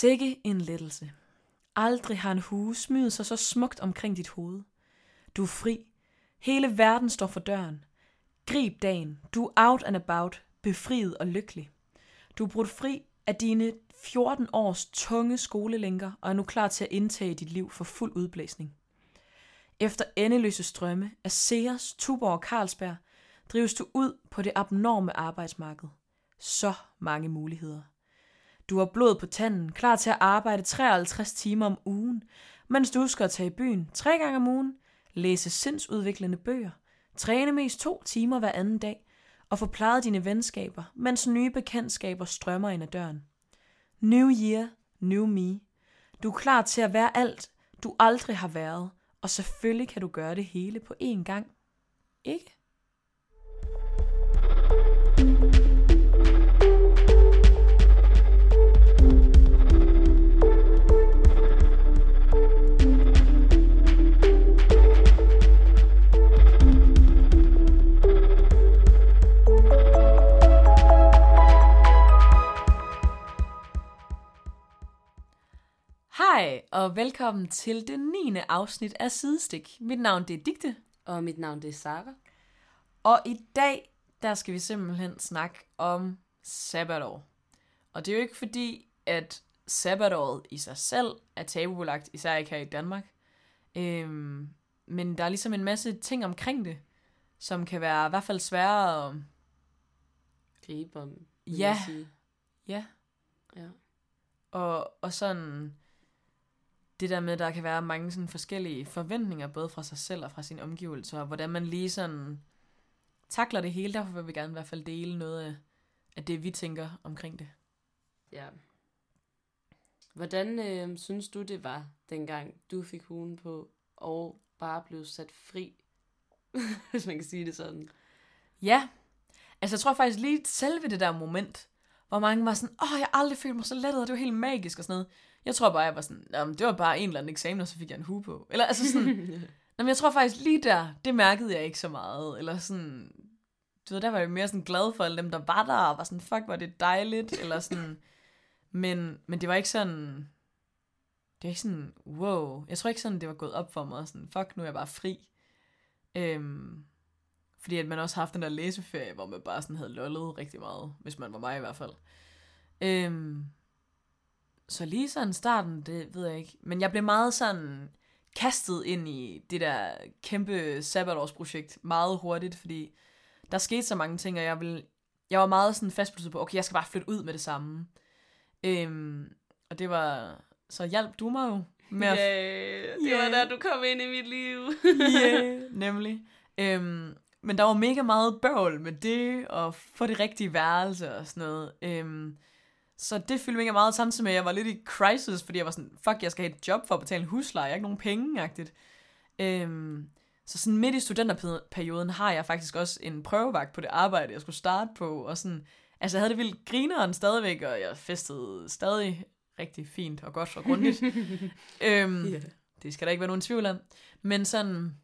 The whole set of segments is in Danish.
Sikke en lettelse. Aldrig har en hue smyget sig så smukt omkring dit hoved. Du er fri. Hele verden står for døren. Grib dagen. Du er out and about, befriet og lykkelig. Du er brudt fri af dine 14 års tunge skolelænker og er nu klar til at indtage dit liv for fuld udblæsning. Efter endeløse strømme af Sears, Tuborg og Carlsberg drives du ud på det abnorme arbejdsmarked. Så mange muligheder. Du har blod på tanden, klar til at arbejde 53 timer om ugen, mens du skal tage i byen tre gange om ugen, læse sindsudviklende bøger, træne mest to timer hver anden dag og få plejet dine venskaber, mens nye bekendtskaber strømmer ind ad døren. New year, new me. Du er klar til at være alt, du aldrig har været, og selvfølgelig kan du gøre det hele på én gang. Ikke? Hej, og velkommen til det 9. afsnit af Sidestik. Mit navn det er Digte, Og mit navn det er Sara. og i dag, der skal vi simpelthen snakke om sabbatår. Og det er jo ikke fordi, at sabbatåret i sig selv er tabubelagt, især ikke her i Danmark. Øhm, men der er ligesom en masse ting omkring det, som kan være i hvert fald svære at... Gribe om, Ja. sige. Ja, ja. Og, og sådan det der med, at der kan være mange sådan forskellige forventninger, både fra sig selv og fra sine omgivelser, og hvordan man lige sådan takler det hele. Derfor vil vi gerne i hvert fald dele noget af, af det, vi tænker omkring det. ja. Hvordan øh, synes du, det var, dengang du fik hugen på, og bare blev sat fri? Hvis man kan sige det sådan. Ja, altså jeg tror faktisk lige selve det der moment, hvor mange var sådan, åh, jeg har aldrig følt mig så lettet, og det var helt magisk og sådan noget. Jeg tror bare, jeg var sådan, "Nå, men det var bare en eller anden eksamen, og så fik jeg en hue på. Eller altså sådan, Nå, men jeg tror faktisk lige der, det mærkede jeg ikke så meget. Eller sådan, du ved, der var jeg mere sådan glad for alle dem, der var der, og var sådan, fuck, var det dejligt, eller sådan. Men, men det var ikke sådan, det var ikke sådan, wow. Jeg tror ikke sådan, det var gået op for mig, sådan, fuck, nu er jeg bare fri. Øhm, fordi at man også har haft den der læseferie, hvor man bare sådan havde lollet rigtig meget, hvis man var mig i hvert fald. Øhm, så lige sådan starten, det ved jeg ikke. Men jeg blev meget sådan kastet ind i det der kæmpe sabbatårsprojekt meget hurtigt, fordi der skete så mange ting, og jeg, ville, jeg var meget sådan fastbesluttet på, okay, jeg skal bare flytte ud med det samme. Øhm, og det var, så hjalp du mig jo med at Yeah, det Yeah. var da du kom ind i mit liv. yeah, nemlig. Øhm, men der var mega meget bøvl med det, og få det rigtige værelse og sådan noget. Øhm, så det fyldte mega meget, samtidig med, at jeg var lidt i crisis, fordi jeg var sådan, fuck, jeg skal have et job for at betale en husleje, jeg har ikke nogen penge, agtigt. Øhm, så sådan midt i studenterperioden har jeg faktisk også en prøvevagt på det arbejde, jeg skulle starte på, og sådan, altså jeg havde det vildt grineren stadigvæk, og jeg festede stadig rigtig fint og godt og grundigt. øhm, yeah. det skal der ikke være nogen tvivl om. Men sådan,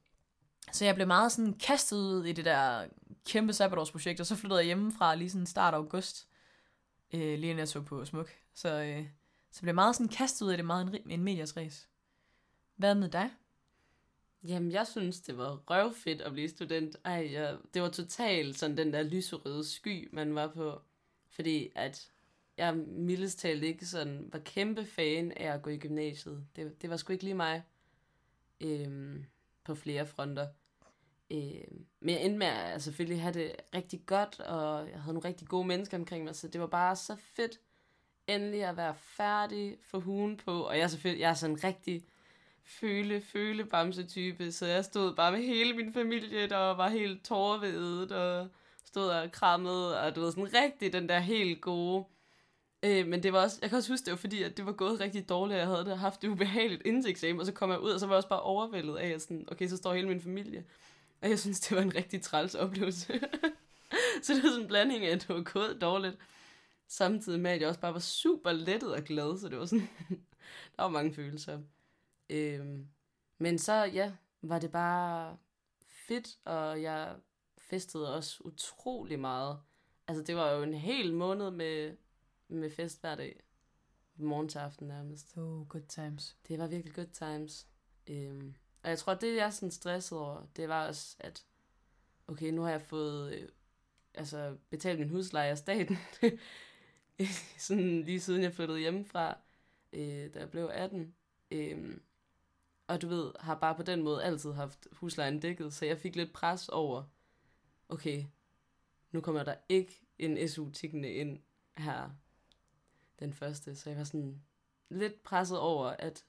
så jeg blev meget sådan kastet ud i det der kæmpe sabbatårsprojekt, og så flyttede jeg hjemmefra lige sådan start af august, øh, lige inden jeg tog på Smuk. Så, øh, så blev jeg meget sådan kastet ud i det, meget en, en medias race. Hvad med dig? Jamen, jeg synes, det var røvfedt at blive student. Ej, jeg, det var totalt sådan den der lyserøde sky, man var på. Fordi at jeg mildest talt ikke sådan var kæmpe fan af at gå i gymnasiet. Det, det var sgu ikke lige mig. Øhm, på flere fronter. Øh, men jeg endte med at altså, selvfølgelig have det rigtig godt, og jeg havde nogle rigtig gode mennesker omkring mig, så det var bare så fedt endelig at være færdig for hugen på. Og jeg er selvfølgelig jeg er sådan en rigtig føle, føle bamse type, så jeg stod bare med hele min familie, der var helt tårvedet, og stod og krammede, og du ved, sådan rigtig den der helt gode. Øh, men det var også, jeg kan også huske, det var fordi, at det var gået rigtig dårligt, jeg havde det, haft det ubehageligt inden til eksamen, og så kom jeg ud, og så var jeg også bare overvældet af, at sådan, okay, så står hele min familie. Og jeg synes, det var en rigtig træls oplevelse. så det var sådan en blanding af, at det var gået dårligt, samtidig med, at jeg også bare var super lettet og glad, så det var sådan, der var mange følelser. Øhm, men så, ja, var det bare fedt, og jeg festede også utrolig meget. Altså, det var jo en hel måned med, med fest hver dag. morgen til aften nærmest. Oh, good times. Det var virkelig good times. Øhm, og jeg tror, det jeg er sådan stresset over, det var også, at okay, nu har jeg fået øh, altså, betalt min husleje af staten. sådan lige siden jeg flyttede hjemmefra, øh, da jeg blev 18. Øh, og du ved, har bare på den måde altid haft huslejen dækket, så jeg fik lidt pres over, okay, nu kommer der ikke en SU tikkende ind her den første, så jeg var sådan lidt presset over, at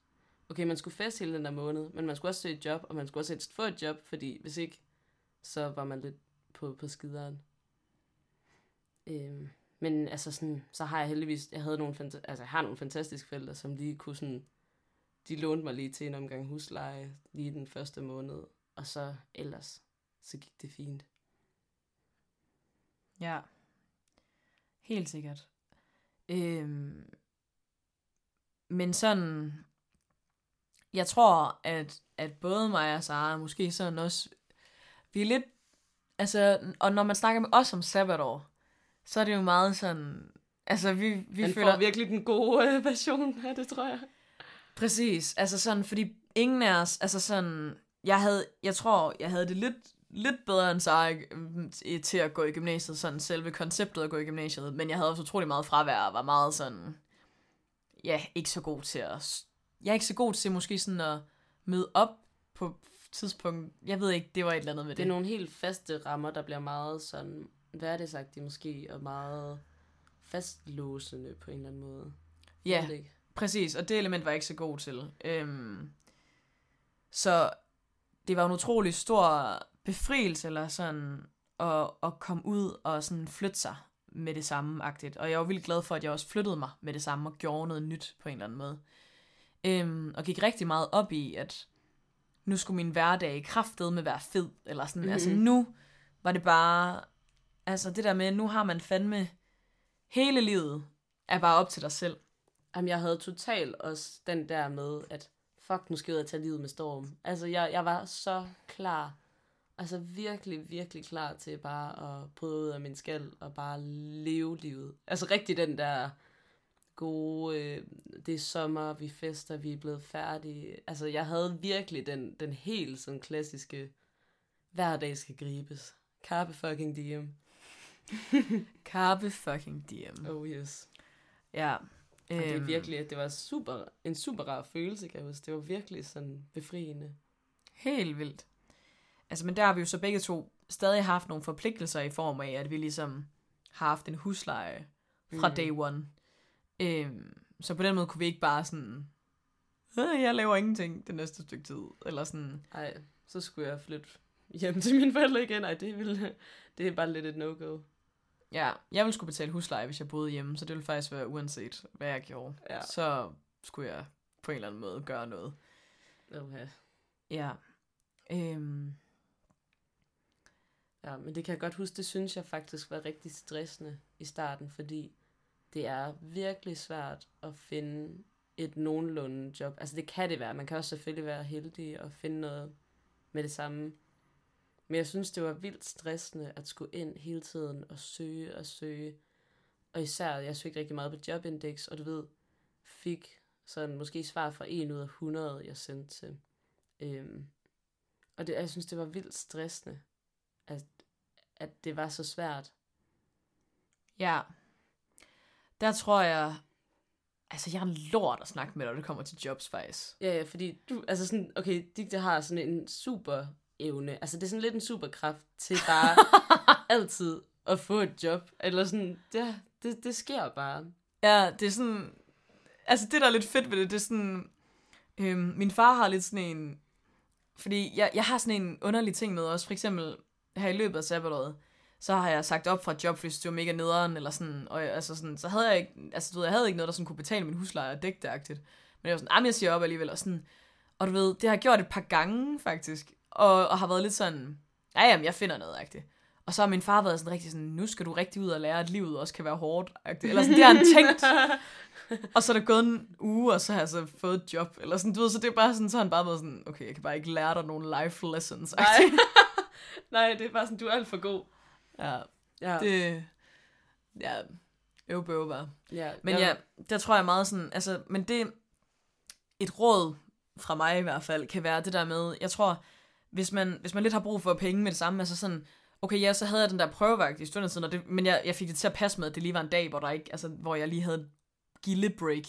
okay, man skulle feste hele den der måned, men man skulle også søge et job, og man skulle også helst få et job, fordi hvis ikke, så var man lidt på, på skideren. Øhm, men altså sådan, så har jeg heldigvis, jeg havde nogle, fanta- altså jeg har nogle fantastiske forældre, som lige kunne sådan, de lånte mig lige til en omgang husleje lige den første måned, og så ellers, så gik det fint. Ja. Helt sikkert. Øhm, men sådan, jeg tror, at, at både mig og Sara, måske sådan også, vi er lidt, altså, og når man snakker med os om sabbatår, så er det jo meget sådan, altså vi, vi Man føler... virkelig den gode øh, version af det, tror jeg. Præcis, altså sådan, fordi ingen af os, altså sådan, jeg havde, jeg tror, jeg havde det lidt, lidt bedre end Sara øh, til at gå i gymnasiet, sådan selve konceptet at gå i gymnasiet, men jeg havde også utrolig meget fravær, og var meget sådan, ja, ikke så god til at, jeg er ikke så god til måske sådan at møde op på tidspunkt, jeg ved ikke, det var et eller andet med det. Det er nogle helt faste rammer, der bliver meget sådan hverdagsagtige måske, og meget fastlåsende på en eller anden måde. ja. Præcis, og det element var jeg ikke så god til. Øhm, så det var en utrolig stor befrielse, eller sådan, at, at komme ud og sådan flytte sig med det samme agtigt. Og jeg var vildt glad for, at jeg også flyttede mig med det samme og gjorde noget nyt på en eller anden måde. Øhm, og gik rigtig meget op i, at nu skulle min hverdag kraftet med være fed, eller sådan, mm-hmm. altså nu var det bare, altså det der med, nu har man fandme hele livet, er bare op til dig selv. Jamen, jeg havde totalt også den der med, at fuck, nu skal jeg ud og tage livet med storm. Altså, jeg, jeg var så klar. Altså, virkelig, virkelig klar til bare at bryde ud af min skal og bare leve livet. Altså, rigtig den der gode, øh, det er sommer, vi fester, vi er blevet færdige. Altså, jeg havde virkelig den, den helt sådan klassiske, hver dag skal gribes. Carpe fucking diem. Carpe fucking diem. Oh yes. Ja. Og det er øhm, virkelig, det var super, en super rar følelse, kan jeg huske. Det var virkelig sådan befriende. Helt vildt. Altså, men der har vi jo så begge to stadig haft nogle forpligtelser i form af, at vi ligesom har haft en husleje fra Mm. mm. day one. Øhm, så på den måde kunne vi ikke bare sådan, "Øh, jeg laver ingenting det næste stykke tid, eller sådan, Ej, så skulle jeg flytte hjem til mine forældre igen. Ej, det, ville, det er bare lidt et no-go. ja, jeg ville skulle betale husleje, hvis jeg boede hjemme, så det ville faktisk være uanset, hvad jeg gjorde. Ja. Så skulle jeg på en eller anden måde gøre noget. Okay. Ja. Øhm, Ja, men det kan jeg godt huske, det synes jeg faktisk var rigtig stressende i starten, fordi det er virkelig svært at finde et nogenlunde job. Altså det kan det være, man kan også selvfølgelig være heldig og finde noget med det samme. Men jeg synes, det var vildt stressende at skulle ind hele tiden og søge og søge. Og især, jeg søgte rigtig meget på Jobindex, og du ved, fik sådan måske svar fra en ud af 100, jeg sendte til. Øhm, og det, jeg synes, det var vildt stressende, at, at det var så svært. Ja. Der tror jeg... Altså, jeg er en lort at snakke med, når det kommer til jobs, faktisk. Ja, ja, fordi du, altså sådan, okay, Digte har sådan en super evne, altså det er sådan lidt en superkraft til bare altid at få et job, eller sådan, det, det, det sker bare. Ja, det er sådan... Altså, det, der er lidt fedt ved det, det er sådan... Øhm, min far har lidt sådan en... Fordi jeg, jeg har sådan en underlig ting med også. For eksempel her i løbet af sabbatåret, så har jeg sagt op fra et job, hvis det var mega nederen, eller sådan, og jeg, altså sådan, så havde jeg ikke, altså du ved, jeg havde ikke noget, der sådan kunne betale min husleje og dække det. Men jeg var sådan, jamen jeg siger op alligevel, og sådan, og du ved, det har jeg gjort et par gange, faktisk, og, og har været lidt sådan, ja jamen, jeg finder noget, agtigt. Og så har min far været sådan rigtig sådan, nu skal du rigtig ud og lære, at livet også kan være hårdt, eller sådan, det har han tænkt. Og så er der gået en uge, og så har jeg så fået et job, eller sådan, du ved, så det er bare sådan, så har han bare været sådan, okay, jeg kan bare ikke lære dig nogle life lessons, Nej. Nej, det er bare sådan, du er alt for god. Ja, Ja. det, ja, Øv, bøv, bare. Ja, Men ja, der tror jeg meget sådan, altså, men det, et råd fra mig i hvert fald, kan være det der med, jeg tror, hvis man, hvis man lidt har brug for penge med det samme, altså sådan, okay, ja, så havde jeg den der prøvevagt i stunden og det, men jeg, jeg fik det til at passe med, at det lige var en dag, hvor, der ikke, altså, hvor jeg lige havde givet lidt break.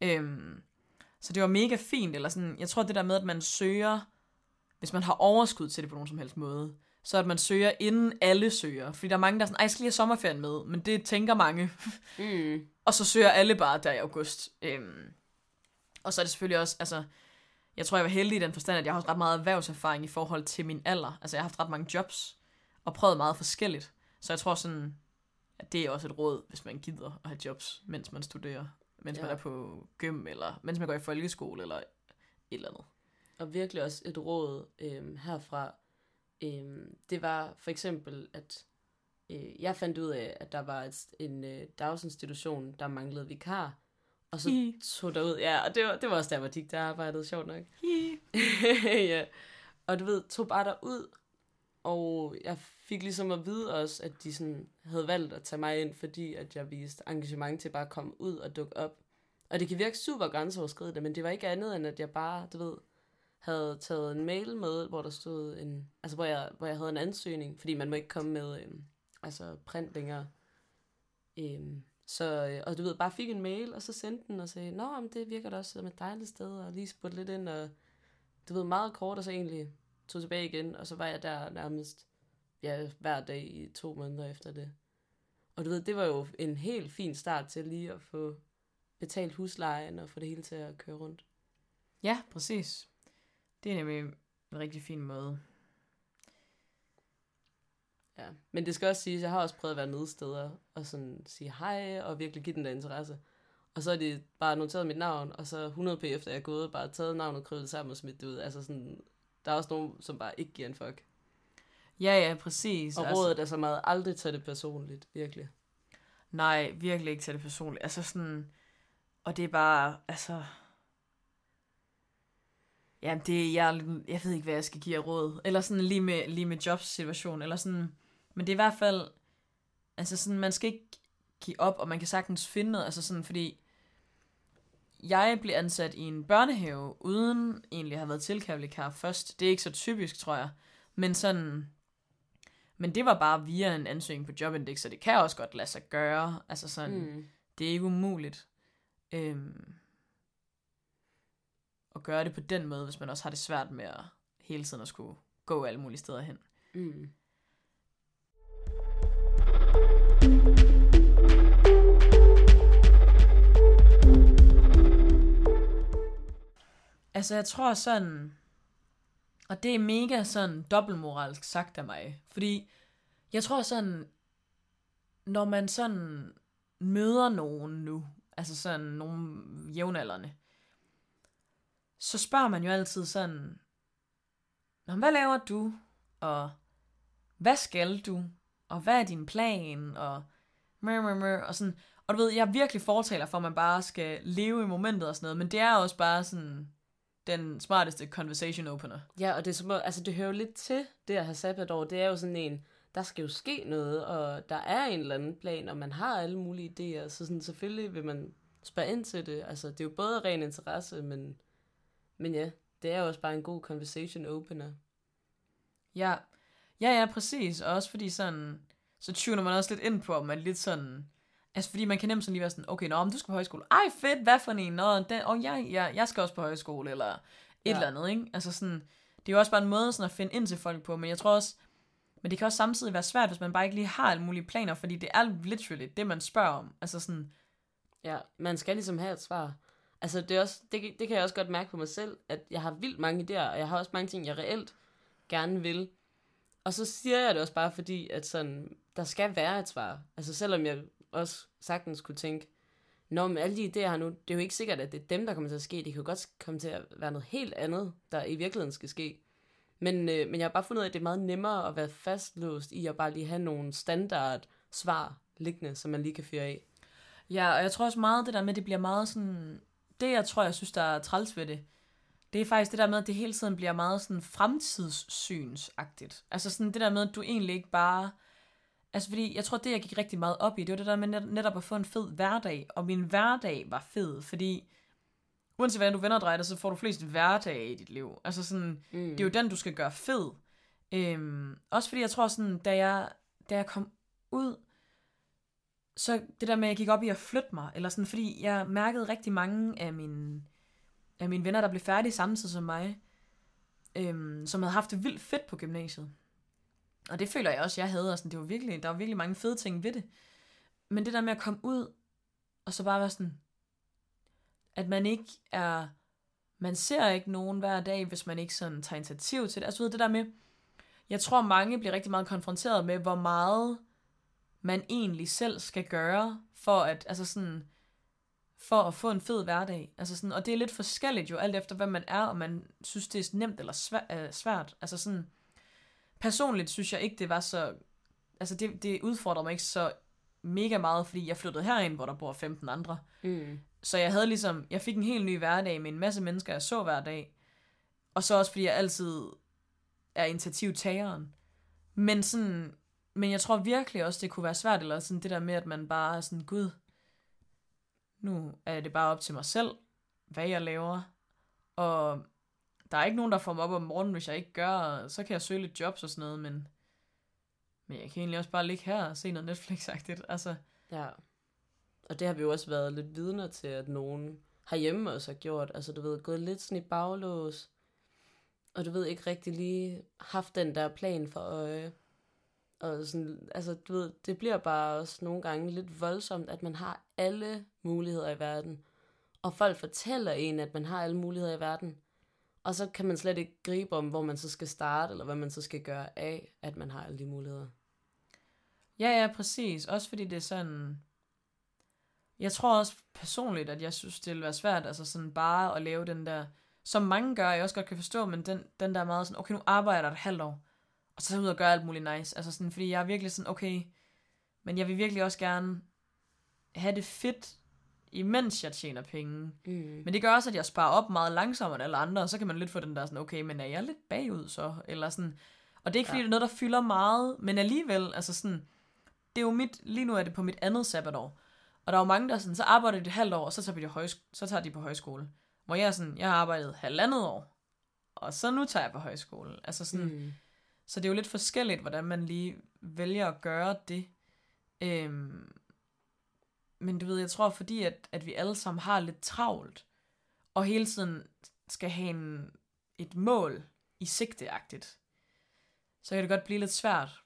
Øhm, så det var mega fint, eller sådan, jeg tror det der med, at man søger, hvis man har overskud til det på nogen som helst måde, så at man søger, inden alle søger. Fordi der er mange, der er sådan, ej, jeg skal lige have sommerferien med, men det tænker mange. Mm. Og så søger alle bare der i august. Øhm, og så er det selvfølgelig også, altså, jeg tror, jeg var heldig i den forstand, at jeg har også ret meget erhvervserfaring i forhold til min alder. Altså, jeg har haft ret mange jobs, og prøvet meget forskelligt. Så jeg tror sådan, at det er også et råd, hvis man gider at have jobs, mens man studerer. Mens ja. Man er på gym, eller mens man går i folkeskole, eller et eller andet. Og virkelig også et råd øhm, herfra. Øhm, det var for eksempel, at øh, jeg fandt ud af, at der var et, en øh, dagsinstitution, der manglede vikar. Og så Hi. tog derud, ja, og det var, det var også der, hvor de der arbejdede, sjovt nok. Ja. Og du ved, tog bare derud, og jeg fik ligesom at vide også, at de sådan havde valgt at tage mig ind, fordi at jeg viste engagement til bare at komme ud og dukke op. Og det kan virke super grænseoverskridende, men det var ikke andet end, at jeg bare, du ved, havde taget en mail med, hvor der stod en, altså hvor jeg, hvor jeg havde en ansøgning, fordi man må ikke komme med, øhm, altså print længere. Øhm, så, øh, og du ved, bare fik en mail, og så sendte den og sagde, Nå, men det virker da også som et dejligt sted, og lige spurgte lidt ind, og du ved, meget kort, og så egentlig tog tilbage igen, og så var jeg der nærmest ja, hver dag i to måneder efter det. Og du ved, det var jo en helt fin start til lige at få betalt huslejen og få det hele til at køre rundt. Ja, præcis. Det er nemlig en rigtig fin måde. Ja. Men det skal også siges, jeg har også prøvet at være nede steder og sådan sige hej og virkelig give den der interesse. Og så er de bare noteret mit navn, og så 100 p efter jeg er gået, bare taget navnet, krøllet sammen og smidt det ud. Altså sådan, der er også nogen, som bare ikke giver en fuck. Ja, ja, præcis. Og rådet er så meget aldrig tage det personligt, virkelig. Nej, virkelig ikke tage det personligt. Altså sådan, og det er bare, altså, ja, det jeg, jeg ved ikke, hvad jeg skal give af råd. Eller sådan lige med, lige med jobsituation, eller sådan, men det er i hvert fald, altså sådan, man skal ikke give op, og man kan sagtens finde noget, altså sådan, fordi jeg blev ansat i en børnehave, uden egentlig at have været tilkærlighed først. Det er ikke så typisk, tror jeg. Men sådan, men det var bare via en ansøgning på Jobindex, så det kan også godt lade sig gøre. Altså sådan. Mm. det er ikke umuligt øhm, at gøre det på den måde, hvis man også har det svært med at hele tiden at skulle gå alle mulige steder hen. Mm. Altså, jeg tror sådan, og det er mega sådan dobbeltmoralsk sagt af mig, fordi jeg tror sådan, når man sådan møder nogen nu, altså sådan nogle jævnaldrende, så spørger man jo altid sådan, Nå, hvad laver du? Og hvad skal du? Og hvad er din plan? Og mør, mør, mør, og sådan. Og du ved, jeg er virkelig fortaler for, at man bare skal leve i momentet og sådan noget, men det er også bare sådan den smarteste conversation opener. Ja, og det, er som, altså, det hører jo lidt til det at have sabbatår. Det er jo sådan en, der skal jo ske noget, og der er en eller anden plan, og man har alle mulige idéer. Så sådan, selvfølgelig vil man spørge ind til det. Altså, det er jo både ren interesse, men, men ja, det er jo også bare en god conversation opener. Ja, ja, ja, præcis. Og også fordi sådan, så tuner man også lidt ind på, om man lidt sådan, altså fordi man kan nemt sådan lige være sådan, okay, nå, men du skal på højskole. Ej, fedt, hvad for en? Nå, den, oh, ja, ja, jeg skal også på højskole, eller et ja. eller andet, ikke? Altså sådan, det er jo også bare en måde sådan at finde ind til folk på, men jeg tror også, men det kan også samtidig være svært, hvis man bare ikke lige har alle mulige planer, fordi det er literally det, man spørger om. Altså sådan, Ja, man skal ligesom have et svar. Altså, det, er også, det, det kan jeg også godt mærke på mig selv, at jeg har vildt mange idéer, og jeg har også mange ting, jeg reelt gerne vil. Og så siger jeg det også bare fordi, at sådan, der skal være et svar. Altså, selvom jeg også sagtens kunne tænke, Nå, men alle de idéer her nu, det er jo ikke sikkert, at det er dem, der kommer til at ske. Det kan jo godt komme til at være noget helt andet, der i virkeligheden skal ske. Men, øh, men jeg har bare fundet ud af, at det er meget nemmere at være fastlåst i at bare lige have nogle standard svar liggende, som man lige kan fyre af. Ja, og jeg tror også meget det der med, at det bliver meget sådan... Det, jeg tror, jeg synes, der er træls ved det, det er faktisk det der med, at det hele tiden bliver meget sådan fremtidssynsagtigt. Altså sådan det der med, at du egentlig ikke bare Altså fordi, jeg tror, det jeg gik rigtig meget op i, det var det der med net- netop at få en fed hverdag. Og min hverdag var fed, fordi uanset hvordan du vender og drejer det, så får du flest hverdage i dit liv. Altså sådan, Mm. det er jo den, du skal gøre fed. Øhm, også fordi jeg tror sådan, da jeg, da jeg kom ud, så det der med, at jeg gik op i at flytte mig, eller sådan, fordi jeg mærkede rigtig mange af mine, af mine venner, der blev færdige samtidig som mig, øhm, som havde haft det vildt fedt på gymnasiet. Og det føler jeg også, jeg havde, og sådan, det var virkelig, der var virkelig mange fede ting ved det. Men det der med at komme ud, og så bare være sådan, at man ikke er, man ser ikke nogen hver dag, hvis man ikke sådan tager initiativ til det. Altså ved, det der med, jeg tror mange bliver rigtig meget konfronteret med, hvor meget man egentlig selv skal gøre, for at, altså sådan, for at få en fed hverdag. Altså sådan, og det er lidt forskelligt jo, alt efter hvad man er, og man synes, det er nemt eller svært. Øh, svært. Altså sådan, personligt synes jeg ikke, det var så, altså det, det udfordrer mig ikke så mega meget, fordi jeg flyttede herind, hvor der bor 15 andre. Mm. Så jeg havde ligesom, jeg fik en helt ny hverdag med en masse mennesker, jeg så hver dag. Og så også fordi jeg altid er initiativtageren. Men sådan, men jeg tror virkelig også, det kunne være svært, eller sådan det der med, at man bare er sådan, gud, nu er det bare op til mig selv, hvad jeg laver. Og der er ikke nogen, der får mig op om morgenen, hvis jeg ikke gør, så kan jeg søge lidt jobs og sådan noget, men, men jeg kan egentlig også bare ligge her og se noget Netflix-agtigt. Altså, Ja. Og det har vi jo også været lidt vidner til, at nogen herhjemme også har gjort. Altså, du ved, gået lidt sådan i baglås. Og du ved, ikke rigtig lige haft den der plan for øje. Og sådan, altså, du ved, det bliver bare også nogle gange lidt voldsomt, at man har alle muligheder i verden. Og folk fortæller en, at man har alle muligheder i verden. Og så kan man slet ikke gribe om, hvor man så skal starte, eller hvad man så skal gøre af, at man har alle de muligheder. Ja, ja, præcis. Også fordi det er sådan... Jeg tror også personligt, at jeg synes, det ville være svært, altså sådan bare at lave den der, som mange gør, jeg også godt kan forstå, men den, den der meget sådan, okay, nu arbejder jeg et halvt år, og så ud og gør alt muligt nice. Altså sådan, fordi jeg er virkelig sådan, okay, men jeg vil virkelig også gerne have det fedt, imens jeg tjener penge. Mm. Men det gør også, at jeg sparer op meget langsommere end alle andre, og så kan man lidt få den der sådan, okay, men er jeg lidt bagud så? Eller sådan, og det er ikke fordi, Ja. det er noget, der fylder meget, men alligevel, altså sådan, det er jo mit, lige nu er det på mit andet sabbatår, og der er jo mange, der er sådan, så arbejder de et halvt år, og så tager, de, højsk- så tager de på højskole. Hvor jeg er sådan, jeg har arbejdet halvandet år, og så nu tager jeg på højskole. Altså sådan. Mm. Så det er jo lidt forskelligt, hvordan man lige vælger at gøre det. Øhm, men du ved, jeg tror, fordi at, at vi alle sammen har lidt travlt, og hele tiden skal have en, et mål i sigteagtigt, så kan det godt blive lidt svært.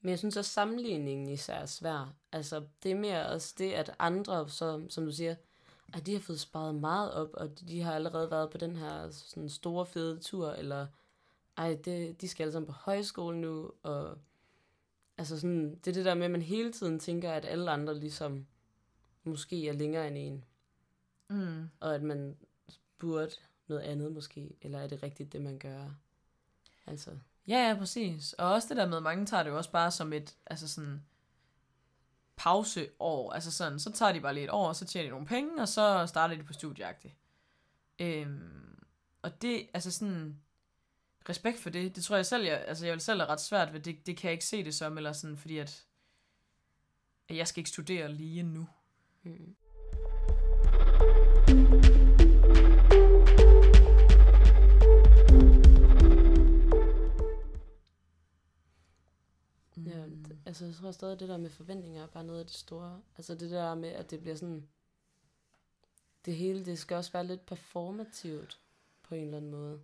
Men jeg synes også, sammenligningen især er svær. Altså, det er mere også det, at andre, så, som du siger, at de har fået sparet meget op, og de har allerede været på den her sådan store fede tur, eller ej, det, de skal alle sammen på højskole nu, og altså sådan, det er det der med, at man hele tiden tænker, at alle andre ligesom måske er længere end en, Mm. og at man burde noget andet måske, eller er det rigtigt, det man gør? Altså, Ja, ja, præcis. Og også det der med, at mange tager det jo også bare som et, altså sådan, pauseår. Altså sådan, så tager de bare lige et år, og så tjener de nogle penge, og så starter de på studieagtigt. Øhm, og det, altså sådan, respekt for det, det tror jeg selv, jeg, altså jeg vil selv er ret svært ved, det, det kan jeg ikke se det som, eller sådan, fordi at, at jeg skal ikke studere lige nu. mm. Ja, d- altså jeg tror stadig, det der med forventninger er bare noget af det store. Altså det der med, at det bliver sådan... Det hele, det skal også være lidt performativt på en eller anden måde.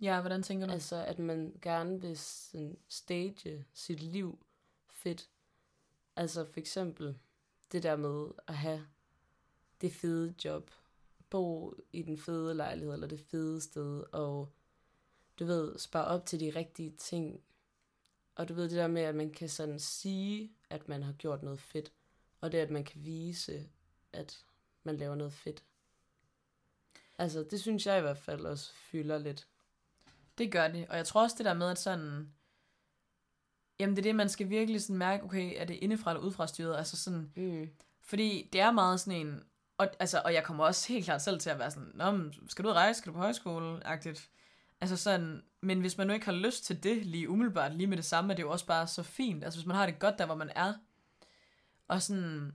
Ja, hvordan tænker du? Altså at man gerne vil sådan stage sit liv fedt. Altså for eksempel det der med at have det fede job. Bo i den fede lejlighed, eller det fede sted, og du ved, spare op til de rigtige ting. Og du ved det der med, at man kan sådan sige, at man har gjort noget fedt. Og det, at man kan vise, at man laver noget fedt. Altså, det synes jeg i hvert fald også fylder lidt. Det gør det, og jeg tror også det der med, at sådan, jamen det er det, man skal virkelig sådan mærke, okay, er det indefra eller udefra styret, altså sådan, Mm. Fordi det er meget sådan en... Og, altså, og jeg kommer også helt klart selv til at være sådan, Nå, men skal du ud rejse? Skal du på højskole? Agtigt. Altså sådan, men hvis man nu ikke har lyst til det lige umiddelbart, lige med det samme, er det jo også bare så fint. Altså hvis man har det godt der, hvor man er. Og sådan,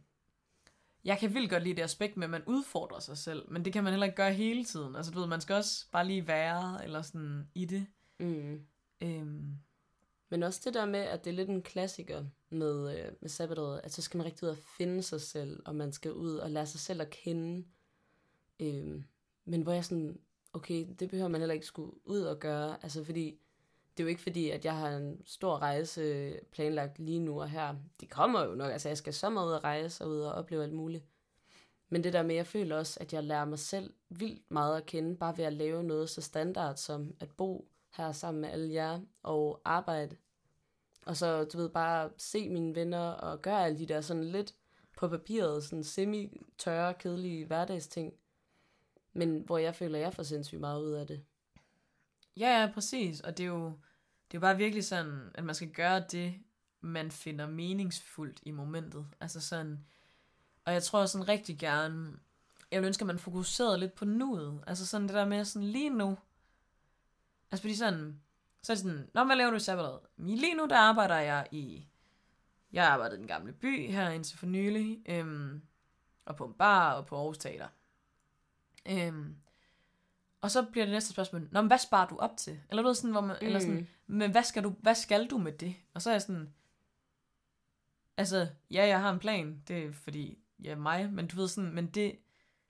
jeg kan vildt godt lide det aspekt med, at man udfordrer sig selv, men det kan man heller ikke gøre hele tiden. Altså du ved, man skal også bare lige være, eller sådan, i det. Mm. Øhm, Men også det der med, at det er lidt en klassiker med, øh, med sabbatåret, at så skal man rigtig ud og finde sig selv, og man skal ud og lære sig selv at kende. Øhm, men hvor jeg sådan, okay, det behøver man heller ikke skulle ud og gøre, altså fordi, det er jo ikke fordi, at jeg har en stor rejse planlagt lige nu og her. Det kommer jo nok, altså jeg skal så meget ud og rejse og ud og opleve alt muligt. Men det der med, jeg føler også, at jeg lærer mig selv vildt meget at kende, bare ved at lave noget så standard som at bo her sammen med alle jer og arbejde. Og så, du ved, bare se mine venner og gøre alle de der sådan lidt på papiret, sådan semi-tørre, kedelige hverdagsting. Men hvor jeg føler, at jeg får sindssygt meget ud af det. Ja, ja, præcis. Og det er jo, det er jo bare virkelig sådan, at man skal gøre det, man finder meningsfuldt i momentet. Altså sådan, og jeg tror sådan rigtig gerne, jeg vil ønske, at man fokuserede lidt på nuet. Altså sådan det der med sådan lige nu. Altså fordi sådan, så er det sådan, Nå, hvad laver du i sabbatåret? Lige nu, der arbejder jeg i, jeg arbejder i den gamle by her indtil for nylig, øhm, og på en bar og på Aarhus Teater. Øhm, og så bliver det næste spørgsmål, Nå, men hvad sparer du op til? Eller, du ved, sådan, hvor man, mm. eller sådan, men hvad skal, du, hvad skal du med det? Og så er jeg sådan, altså, ja, jeg har en plan, det er fordi, ja, mig, men du ved sådan, men det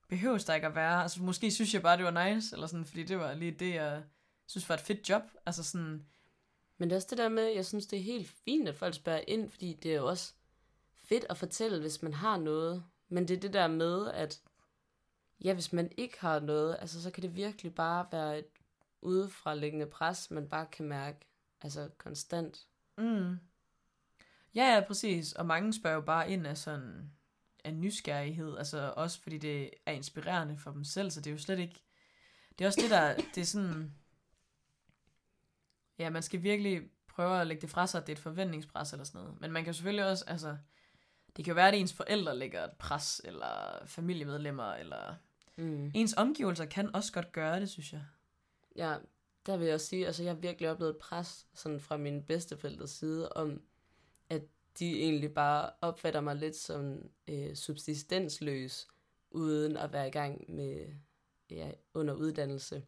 behøver der ikke at være. Altså, måske synes jeg bare, det var nice, eller sådan, fordi det var lige det, jeg synes var et fedt job. Altså sådan, Men det er også det der med, jeg synes, det er helt fint, at folk spørger ind, fordi det er jo også fedt at fortælle, hvis man har noget. Men det er det der med, at ja, hvis man ikke har noget, altså så kan det virkelig bare være et udefraliggende pres, man bare kan mærke, altså konstant. mm. Ja, ja, præcis. Og mange spørger jo bare ind af sådan, af nysgerrighed, altså også fordi det er inspirerende for dem selv, så det er jo slet ikke, det er også det der, det er sådan, ja, man skal virkelig prøve at lægge det fra sig, at det er et forventningspres eller sådan noget. Men man kan selvfølgelig også, altså, det kan jo være, at ens forældre lægger et pres, eller familiemedlemmer, eller Mm. ens omgivelser kan også godt gøre det, synes jeg. Ja, der vil jeg også sige, altså jeg har virkelig oplevet et pres sådan fra mine bedsteforældres side, om at de egentlig bare opfatter mig lidt som øh, subsistensløs, uden at være i gang med ja, under uddannelse.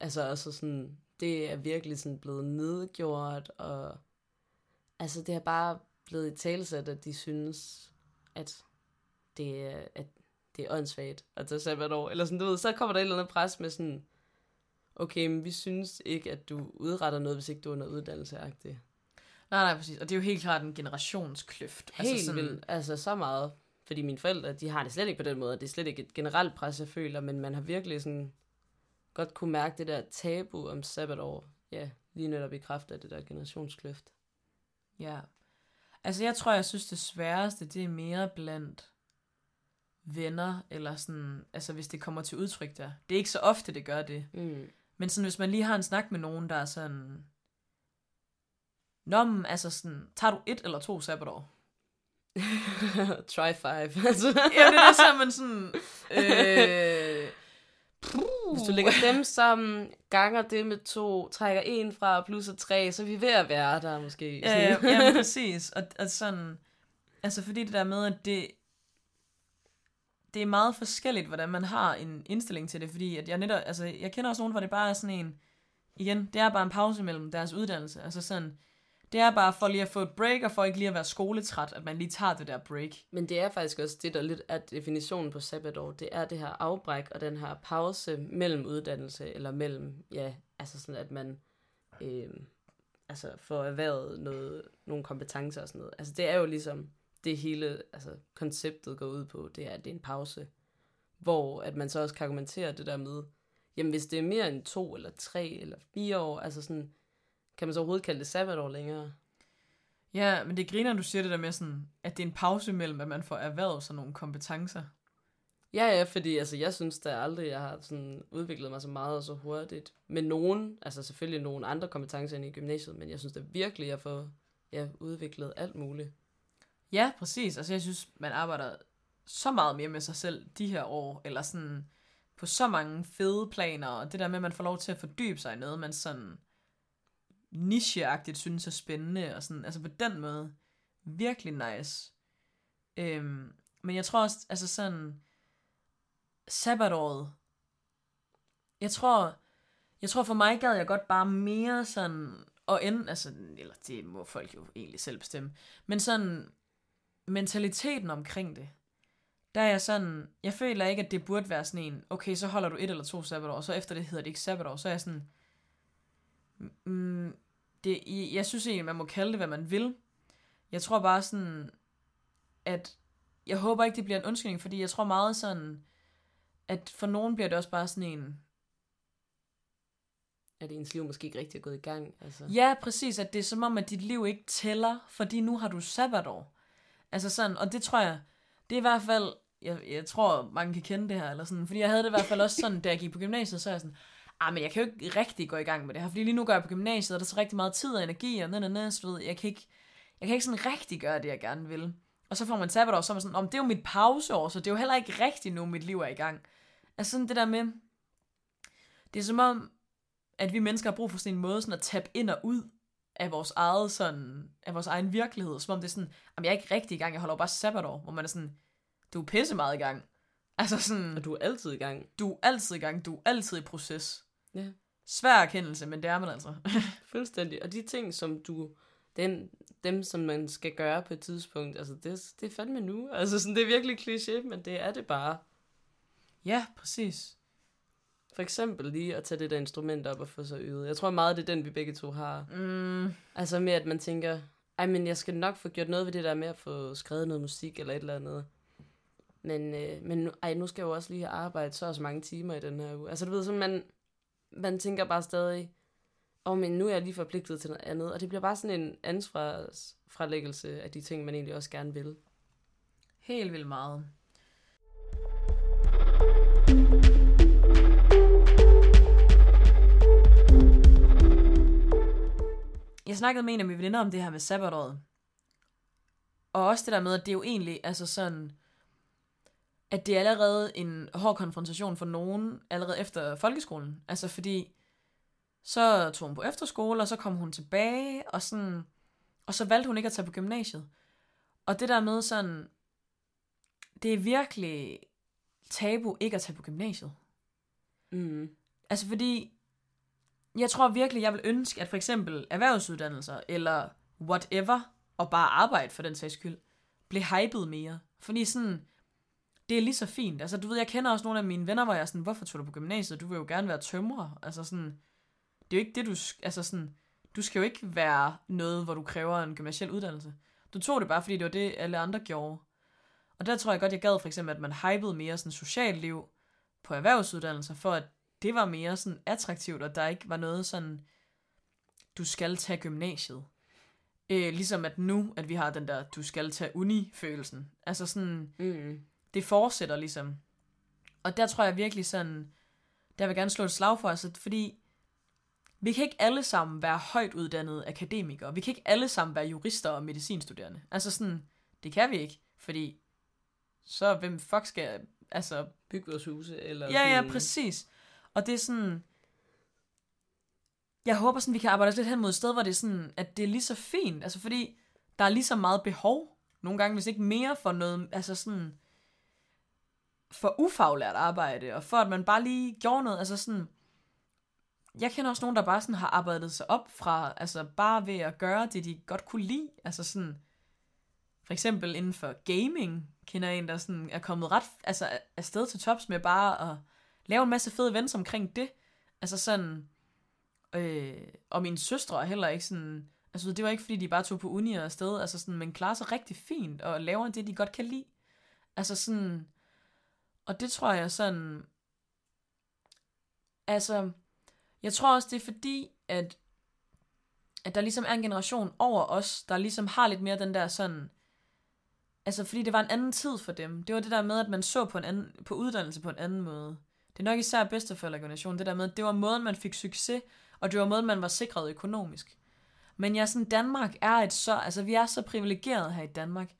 Altså også sådan, det er virkelig sådan blevet nedgjort, og altså det har bare blevet i talsat, at de synes, at det er, at det er åndssvagt at tage sabbatår. Eller sådan, du ved, så kommer der et eller andet pres med sådan, okay, men vi synes ikke, at du udretter noget, hvis ikke du er under uddannelse -agtig. Nej, nej, præcis. Og det er jo helt klart en generationskløft. Helt altså sådan... vildt. Altså så meget. Fordi mine forældre, de har det slet ikke på den måde. Det er slet ikke et generelt pres, jeg føler, men man har virkelig sådan godt kunne mærke det der tabu om sabbatår. Ja, lige netop i kraft af det der generationskløft. Ja. Altså, jeg tror, jeg synes, det sværeste, det er mere blandt venner, eller sådan, altså hvis det kommer til udtryk der. Det er ikke så ofte, det gør det. Mm. Men sådan, hvis man lige har en snak med nogen, der er sådan, Nå, men altså sådan, tager du et eller to sabbatår? Try five. altså. Ja, det er så man sådan, øh, Hvis du lægger dem sammen, ganger det med to, trækker en fra, plus og tre, så er vi ved at være der måske. Ja, ja, ja præcis. Og, og sådan, altså fordi det der med, at det, det er meget forskelligt, hvordan man har en indstilling til det, fordi at jeg netop, altså jeg kender også nogen, hvor det bare er sådan en, igen, det er bare en pause mellem deres uddannelse, altså sådan, det er bare for lige at få et break, og for ikke lige at være skoletræt, at man lige tager det der break. Men det er faktisk også det, der lidt er definitionen på sabbatår. Det er det her afbræk og den her pause mellem uddannelse, eller mellem, ja, altså sådan, at man øh, altså får erhvervet noget, nogle kompetencer og sådan noget. Altså det er jo ligesom det hele, altså konceptet går ud på, det er, at det er en pause. Hvor at man så også kan argumentere det der med, jamen hvis det er mere end to eller tre eller fire år, altså sådan, kan man så overhovedet kalde det sabbatår længere? Ja, men det griner, du siger det der med sådan, at det er en pause mellem, at man får erhvervet sig nogle kompetencer. Ja, ja, fordi altså, jeg synes da aldrig, jeg har sådan udviklet mig så meget og så hurtigt. Med nogen, altså selvfølgelig nogle andre kompetencer end i gymnasiet, men jeg synes da virkelig, jeg får ja, udviklet alt muligt. Ja, præcis. Altså jeg synes, man arbejder så meget mere med sig selv de her år, eller sådan, på så mange fede planer, og det der med, at man får lov til at fordybe sig i noget, man sådan nicheagtigt synes er spændende, og sådan, altså på den måde, virkelig nice. Øhm, men jeg tror også, altså sådan, sabbatåret, jeg tror, jeg tror for mig gad jeg godt bare mere sådan, og end, altså, eller det må folk jo egentlig selv bestemme, men sådan, mentaliteten omkring det, der er jeg sådan, jeg føler ikke, at det burde være sådan en, okay, så holder du et eller to sabbatår, og så efter det hedder det ikke sabbatår, så er jeg sådan, mm, det, jeg synes egentlig, man må kalde det, hvad man vil. Jeg tror bare sådan, at jeg håber ikke, det bliver en undskyldning, fordi jeg tror meget sådan, at for nogen bliver det også bare sådan en, at ens liv måske ikke rigtig er gået i gang. Altså. Ja, præcis, at det er som om, at dit liv ikke tæller, fordi nu har du sabbatår. Altså sådan, og det tror jeg, det er i hvert fald, jeg, jeg tror, mange kan kende det her, eller sådan, fordi jeg havde det i hvert fald også sådan, da jeg gik på gymnasiet, så er jeg sådan, ah, men jeg kan jo ikke rigtig gå i gang med det her, fordi lige nu går jeg på gymnasiet, og der er så rigtig meget tid og energi, og næ, næ, så ved, jeg kan ikke, jeg kan ikke sådan rigtig gøre det, jeg gerne vil. Og så får man sabbatår, så er man sådan, om det er jo mit pauseår, så det er jo heller ikke rigtigt nu, mit liv er i gang. Altså sådan det der med, det er som om, at vi mennesker har brug for sådan en måde sådan at tabe ind og ud af vores eget sådan, af vores egen virkelighed, som om det er sådan, jamen jeg er ikke rigtig i gang, jeg holder bare sabbatår, hvor man er sådan, du er pisse meget i gang. Altså sådan, Og du er altid i gang. du er altid i gang, du er altid i proces. Ja. Svær erkendelse, men det er man altså. Fuldstændig. Og de ting, som du... Den, dem, som man skal gøre på et tidspunkt, altså det, det er fandme nu. Altså sådan, det er virkelig kliché, men det er det bare. ja, præcis. For eksempel lige at tage det der instrument op og få sig øvet. Jeg tror meget, det er den, vi begge to har. Mm, Altså med, at man tænker, ej, men jeg skal nok få gjort noget ved det der med at få skrevet noget musik eller et eller andet. Men, øh, men nu- ej, nu skal jeg jo også lige arbejde så og så mange timer i den her uge. Altså du ved, så man, man tænker bare stadig, åh, oh, men nu er jeg lige forpligtet til noget andet. Og det bliver bare sådan en ansvarsfralæggelse af de ting, man egentlig også gerne vil. helt vildt meget. Jeg snakkede med en af mine veninder om det her med sabbatåret. Og også det der med, at det er jo egentlig, altså sådan, at det er allerede en hård konfrontation for nogen allerede efter folkeskolen. Altså fordi, så tog hun på efterskole, og så kom hun tilbage, og sådan, og så valgte hun ikke at tage på gymnasiet. Og det der med sådan, det er virkelig tabu ikke at tage på gymnasiet. Mm. Altså fordi, jeg tror virkelig, jeg vil ønske, at for eksempel erhvervsuddannelser, eller whatever, og bare arbejde for den sags skyld, blev hyped mere. Fordi sådan, det er lige så fint. Altså du ved, jeg kender også nogle af mine venner, hvor jeg er sådan, hvorfor tog du på gymnasiet? Du vil jo gerne være tømrer. Altså sådan, det er jo ikke det, du, altså sådan, du skal jo ikke være noget, hvor du kræver en gymnasiel uddannelse. Du tog det bare, fordi det var det, alle andre gjorde. Og der tror jeg godt, jeg gad for eksempel, at man hypede mere sådan socialt liv på erhvervsuddannelser, for at det var mere sådan attraktivt, og der ikke var noget sådan, du skal tage gymnasiet. Øh, ligesom at nu, at vi har den der, du skal tage uni-følelsen. Altså sådan, Mm. det fortsætter ligesom. Og der tror jeg virkelig sådan, der vil gerne slå et slag for os, at fordi vi kan ikke alle sammen være højt uddannede akademikere. Vi kan ikke alle sammen være jurister og medicinstuderende. Altså sådan, det kan vi ikke, fordi så hvem fuck skal, altså Bygge vores huse, eller Ja, ja, præcis. Og det er sådan... Jeg håber sådan, vi kan arbejde os lidt hen mod et sted, hvor det er sådan, at det er lige så fint. Altså fordi, der er lige så meget behov. Nogle gange, hvis ikke mere for noget, altså sådan... For ufaglært arbejde, og for at man bare lige gjorde noget, altså sådan... Jeg kender også nogen, der bare sådan har arbejdet sig op fra, altså bare ved at gøre det, de godt kunne lide. Altså sådan, for eksempel inden for gaming, kender jeg en, der sådan er kommet ret altså, afsted til tops med bare at lave en masse fede events omkring det. Altså sådan, øh, og mine søstre er heller ikke sådan, altså det var ikke fordi, de bare tog på uni og afsted, altså sådan, men klarer sig rigtig fint og laver det, de godt kan lide. Altså sådan, og det tror jeg sådan, altså, jeg tror også, det er fordi, at, at der ligesom er en generation over os, der ligesom har lidt mere den der sådan, altså fordi det var en anden tid for dem. Det var det der med, at man så på, en anden, på uddannelse på en anden måde. Det er nok især bedsteforældregenerationen, det der med, det var måden, man fik succes, og det var måden, man var sikret økonomisk. Men ja, sådan Danmark er et så, altså vi er så privilegeret her i Danmark.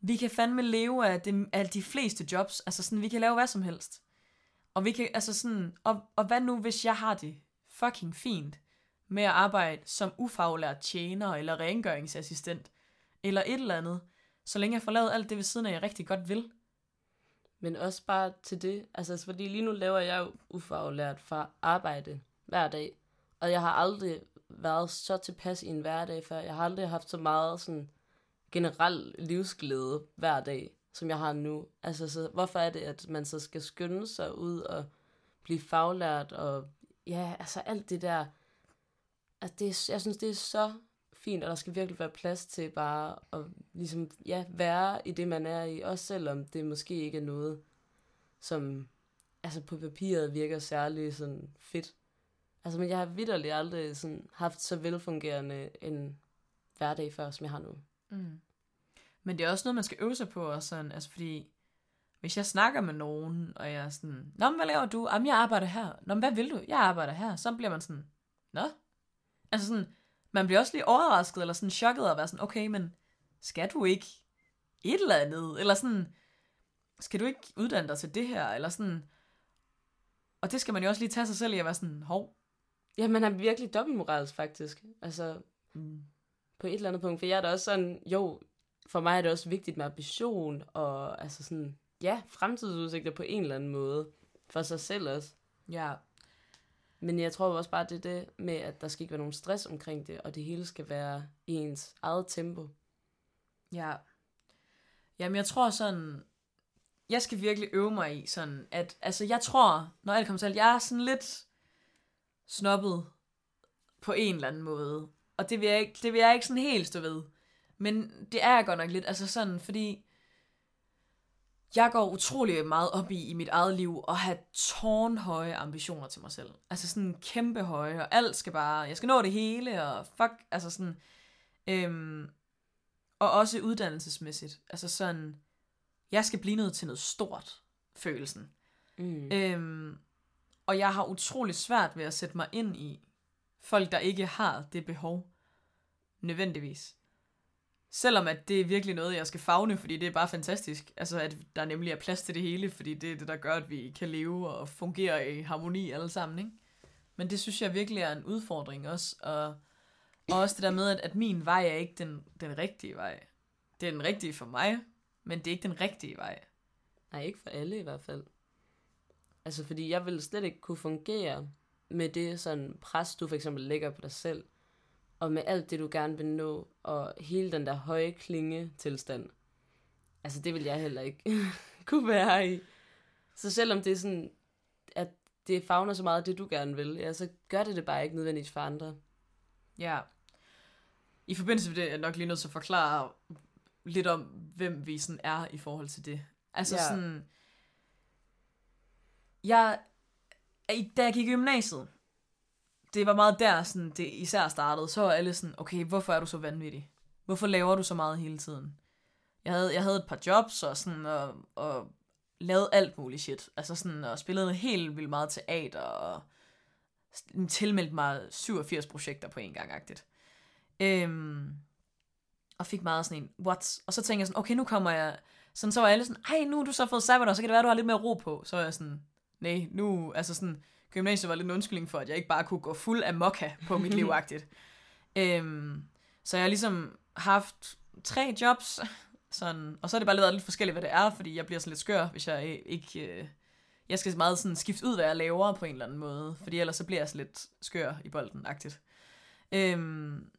Vi kan fandme leve af, det, af de fleste jobs, altså sådan, vi kan lave hvad som helst. Og vi kan, altså sådan, og, og hvad nu, hvis jeg har det fucking fint med at arbejde som ufaglært tjener, eller rengøringsassistent, eller et eller andet, så længe jeg får lavet alt det ved siden af, jeg rigtig godt vil. Men også bare til det, altså fordi lige nu laver jeg jo ufaglært fra arbejde hver dag, og jeg har aldrig været så tilpas i en hverdag før. Jeg har aldrig haft så meget sådan generel livsglæde hver dag, som jeg har nu. Altså, så hvorfor er det, at man så skal skynde sig ud og blive faglært, og ja, altså alt det der. Altså, det er, jeg synes, det er så fint, og der skal virkelig være plads til bare at ligesom, ja, være i det, man er i, også selvom det måske ikke er noget, som altså på papiret virker særlig sådan fedt. Altså, men jeg har vidderligt aldrig sådan haft så velfungerende en hverdag før, som jeg har nu. Mm. Men det er også noget, man skal øve sig på, og sådan, altså fordi, hvis jeg snakker med nogen, og jeg er sådan, Nå, men hvad laver du? Jamen, jeg arbejder her. Nå, men hvad vil du? Jeg arbejder her. Så bliver man sådan, Nå? Altså sådan, man bliver også lige overrasket, eller sådan chokket, og være sådan, okay, men skal du ikke et eller andet? Eller sådan, skal du ikke uddanne dig til det her? Eller sådan, og det skal man jo også lige tage sig selv i at være sådan, hov. Ja, man er virkelig dobbeltmoralsk faktisk. Altså, Mm. på et eller andet punkt. For jeg er da også sådan, jo, for mig er det også vigtigt med ambition, og altså sådan, ja, fremtidsudsigter på en eller anden måde. For sig selv også. Ja, men jeg tror også bare, det er det med, at der skal ikke være nogen stress omkring det, og det hele skal være i ens eget tempo. Ja. Jamen, jeg tror sådan, jeg skal virkelig øve mig i sådan, at, altså, jeg tror, når alt kommer til alt, jeg er sådan lidt snobbet på en eller anden måde. Og det vil jeg ikke, det vil jeg ikke sådan helt stå ved. Men det er jeg godt nok lidt, altså sådan, fordi jeg går utrolig meget op i, i mit eget liv, at have tårnhøje ambitioner til mig selv. Altså sådan kæmpe høje, og alt skal bare, jeg skal nå det hele, og fuck, altså sådan, øhm, og også uddannelsesmæssigt. Altså sådan, jeg skal blive noget til noget stort, følelsen. Mm. Øhm, og jeg har utrolig svært ved at sætte mig ind i folk, der ikke har det behov, nødvendigvis. Selvom at det er virkelig noget, jeg skal fagne, fordi det er bare fantastisk. Altså, at der nemlig er plads til det hele, fordi det er det, der gør, at vi kan leve og fungere i harmoni alle sammen, ikke? Men det synes jeg virkelig er en udfordring også. Og, og også det der med, at, at min vej er ikke den, den rigtige vej. Det er den rigtige for mig, men det er ikke den rigtige vej. Nej, ikke for alle i hvert fald. Altså, fordi jeg ville slet ikke kunne fungere med det sådan pres, du for eksempel lægger på dig selv, og med alt det, du gerne vil nå, og hele den der høje klinge tilstand. Altså, det vil jeg heller ikke kunne være i. Så selvom det er sådan, at det fagner så meget af det, du gerne vil, ja, så gør det det bare ikke nødvendigt for andre. Ja. I forbindelse med det er jeg nok lige nødt til at forklare lidt om, hvem vi sådan er i forhold til det. Altså Ja. sådan... Jeg, da jeg gik i gymnasiet, det var meget der, sådan, det især startede, så var alle sådan, okay, hvorfor er du så vanvittig? Hvorfor laver du så meget hele tiden? Jeg havde, jeg havde et par jobs og sådan, og, og lavede alt muligt shit. Altså sådan, og spillede helt vildt meget teater, og tilmeldte mig 87 projekter på en gang, agtigt. Øhm, og fik meget sådan en, what? Og så tænkte jeg sådan, okay, nu kommer jeg, sådan, så var alle sådan, ej, nu har du så fået sabbatår, så kan det være, du har lidt mere ro på. Så var jeg sådan, nej, nu, altså sådan, gymnasiet var lidt en undskyldning for, at jeg ikke bare kunne gå fuld af mokka på mit liv, agtigt. øhm, så jeg har ligesom haft tre jobs, sådan, og så har det bare været lidt forskelligt, hvad det er, fordi jeg bliver sådan lidt skør, hvis jeg ikke... Øh, jeg skal meget sådan skifte ud, hvad jeg laver på en eller anden måde, fordi ellers så bliver jeg sådan lidt skør i bolden, agtigt. Øhm,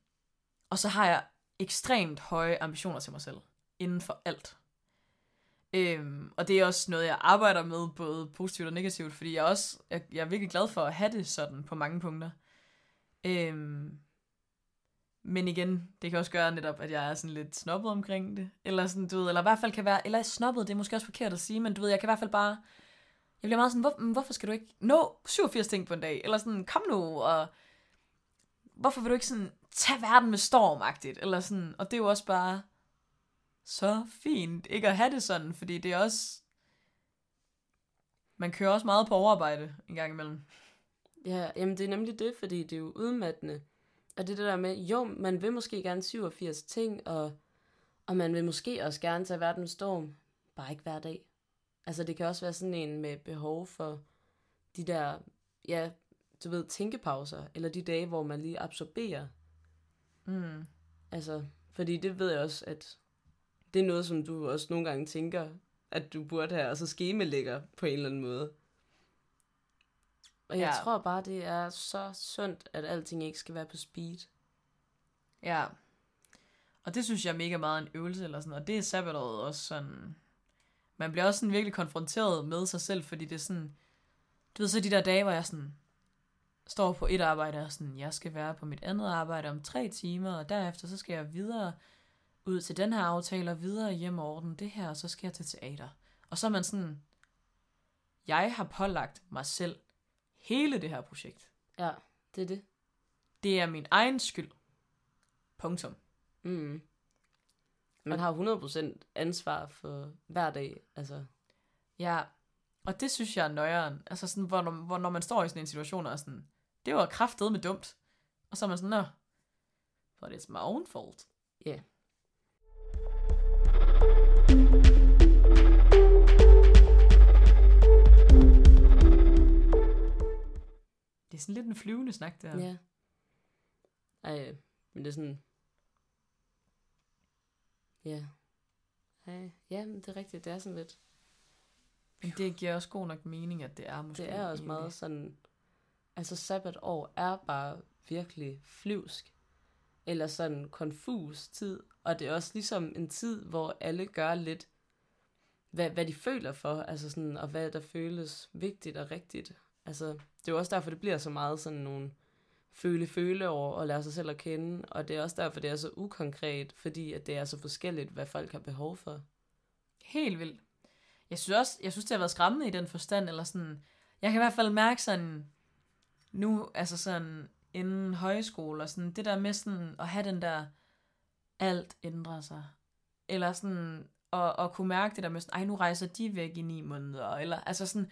og så har jeg ekstremt høje ambitioner til mig selv, inden for alt. Øhm, og det er også noget, jeg arbejder med, både positivt og negativt, fordi jeg, også, jeg, jeg er virkelig glad for at have det sådan på mange punkter. Øhm, men igen, det kan også gøre netop, at jeg er sådan lidt snobbet omkring det. Eller sådan, du ved, eller i hvert fald kan være, eller snobbet, det er måske også forkert at sige, men du ved, jeg kan i hvert fald bare, jeg bliver meget sådan, Hvor, hvorfor skal du ikke nå 87 ting på en dag? Eller sådan, kom nu, og hvorfor vil du ikke sådan tage verden med stormagtigt? Eller sådan, og det er jo også bare så fint, ikke at have det sådan, fordi det er også, man kører også meget på overarbejde en gang imellem. Ja, jamen det er nemlig det, fordi det er jo udmattende. Og det det der med, jo, man vil måske gerne 87 ting, og, og man vil måske også gerne tage verden storm, bare ikke hver dag. Altså det kan også være sådan en med behov for de der, ja, du ved, tænkepauser, eller de dage, hvor man lige absorberer. Mm. Altså, fordi det ved jeg også, at det er noget, som du også nogle gange tænker, at du burde have, og så skemalægger på en eller anden måde. Og jeg Ja. tror bare, det er så sundt, at alting ikke skal være på speed. Ja. Og det synes jeg er mega meget en øvelse, eller sådan, og det er sabbatåret også sådan, man bliver også sådan virkelig konfronteret med sig selv, fordi det er sådan, du ved så de der dage, hvor jeg sådan, står på et arbejde, og sådan, jeg skal være på mit andet arbejde om tre timer, og derefter så skal jeg videre ud til den her aftale, og videre hjem og ordne det her, og så skal jeg til teater. Og så er man sådan, jeg har pålagt mig selv hele det her projekt. Ja, det er det. Det er min egen skyld. Punktum. Mm. Man har 100% ansvar for hver dag. Altså, Ja, og det synes jeg er nøjeren. Altså sådan, hvor, når, hvor når man står i sådan en situation og er sådan, det var kraftedet med dumt. Og så er man sådan, nå, but it's my own fault. ja. Yeah. Flyvende snak der. Ja. Ej, men det er sådan... Ja. Ej, ja, men det er rigtigt. Det er sådan lidt... Men det giver også god nok mening, at det er måske. Det er også egentlig. meget sådan... Altså, sabbatår er bare virkelig flyvsk. Eller sådan konfus tid. Og det er også ligesom en tid, hvor alle gør lidt, hvad, hvad de føler for. Altså sådan, og hvad der føles vigtigt og rigtigt. Altså, det er jo også derfor, det bliver så meget sådan nogle føle-føle over og lære sig selv at kende. Og det er også derfor, det er så ukonkret, fordi at det er så forskelligt, hvad folk har behov for. Helt vildt. Jeg synes også, jeg synes, det har været skræmmende i den forstand, eller sådan, jeg kan i hvert fald mærke sådan, nu, altså sådan, inden højskole, og sådan, det der med sådan, at have den der, alt ændrer sig. Eller sådan, at, at kunne mærke det der med sådan, ej, nu rejser de væk i ni måneder, eller, altså sådan,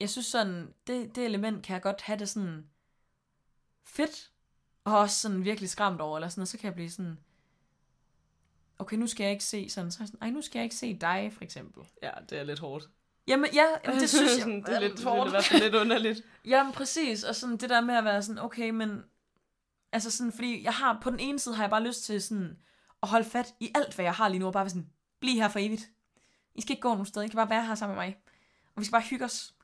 jeg synes sådan, det, det element kan jeg godt have det sådan, fedt, og også sådan virkelig skræmt over, eller sådan, og så kan jeg blive sådan, okay, nu skal jeg ikke se sådan, så er jeg sådan, ej, nu skal jeg ikke se dig, for eksempel. Ja, det er lidt hårdt. Jamen, ja, jamen, det synes jeg det er lidt, det er hårdt. i hvert fald lidt underligt. Jamen, præcis, og sådan det der med at være sådan, okay, men, altså sådan, fordi jeg har, på den ene side har jeg bare lyst til sådan, at holde fat i alt, hvad jeg har lige nu, og bare sådan, bliv her for evigt. I skal ikke gå nogen sted, I kan bare være her sammen med mig. Og vi skal bare hygge os.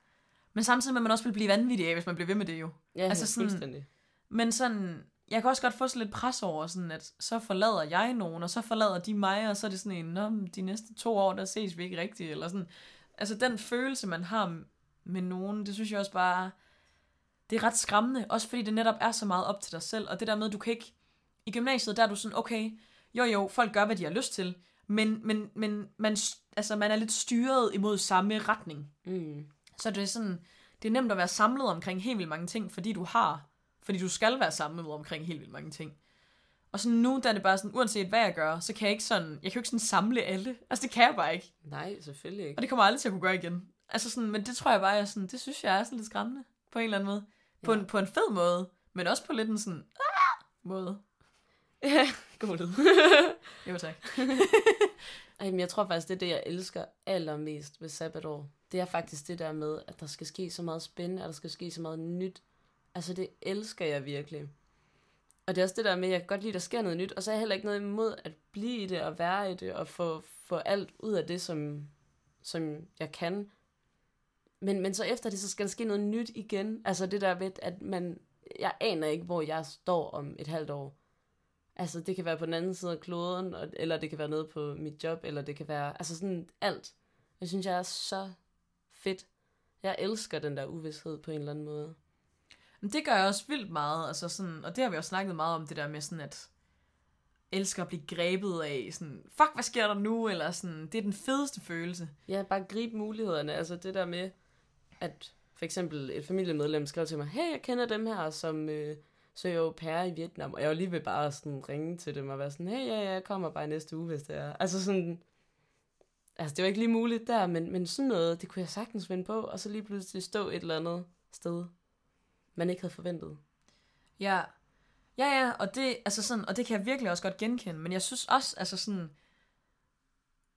Men samtidig med, at man også vil blive vanvittig af, hvis man bliver ved med det jo. Ja, Altså sådan- fuldstændig. Men sådan, jeg kan også godt få sådan lidt pres over, sådan at så forlader jeg nogen, og så forlader de mig, og så er det sådan en, Nå, de næste to år, der ses vi ikke rigtigt, eller sådan. Altså den følelse, man har med nogen, det synes jeg også bare, det er ret skræmmende, også fordi det netop er så meget op til dig selv, og det der med, du kan ikke, i gymnasiet, der er du sådan, okay, jo jo, folk gør, hvad de har lyst til, men, men, men man, altså, man er lidt styret imod samme retning. Mm. Så det er sådan, det er nemt at være samlet omkring helt vildt mange ting, fordi du har, fordi du skal være samlet omkring helt vildt mange ting. Og så nu, der er det bare sådan, uanset hvad jeg gør, så kan jeg ikke sådan, jeg kan jo ikke sådan samle alle. Altså det kan jeg bare ikke. Nej, selvfølgelig ikke. Og det kommer jeg aldrig til at kunne gøre igen. Altså sådan, men det tror jeg bare er sådan, det synes jeg er sådan lidt skræmmende, på en eller anden måde. På, Ja. en, på en fed måde, men også på lidt en sådan, ah, måde. Ja, god lyd. Jo tak. Ej, men jeg tror faktisk, det er det, jeg elsker allermest ved sabbatår. Det er faktisk det der med, at der skal ske så meget spændende, at der skal ske så meget nyt. Altså, det elsker jeg virkelig. Og det er også det der med, at jeg kan godt lide, at der sker noget nyt, og så er jeg heller ikke noget imod at blive i det, og være i det, og få, få alt ud af det, som, som jeg kan. Men, men så efter det, så skal der ske noget nyt igen. Altså det der ved, at man, jeg aner ikke, hvor jeg står om et halvt år. Altså, det kan være på den anden side af kloden, og- eller det kan være nede på mit job, eller det kan være, altså sådan alt. Jeg synes, jeg er så fedt. Jeg elsker den der uvidshed på en eller anden måde. Men det gør jeg også vildt meget, altså sådan, og det har vi også snakket meget om, det der med sådan, at elsker at blive grebet af, sådan, fuck, hvad sker der nu, eller sådan, det er den fedeste følelse. Ja, bare gribe mulighederne. Altså det der med, at for eksempel et familiemedlem skrev til mig, hey, jeg kender dem her, som øh, søger au pair i Vietnam, og jeg var lige ved bare sådan ringe til dem og være sådan, hey, ja, ja, jeg kommer bare næste uge, hvis det er. Altså sådan, altså det var ikke lige muligt der, men, men sådan noget, det kunne jeg sagtens vende på, og så lige pludselig stå et eller andet sted, man ikke havde forventet. Ja, ja, ja, og det, altså sådan, og det kan jeg virkelig også godt genkende, men jeg synes også, altså sådan,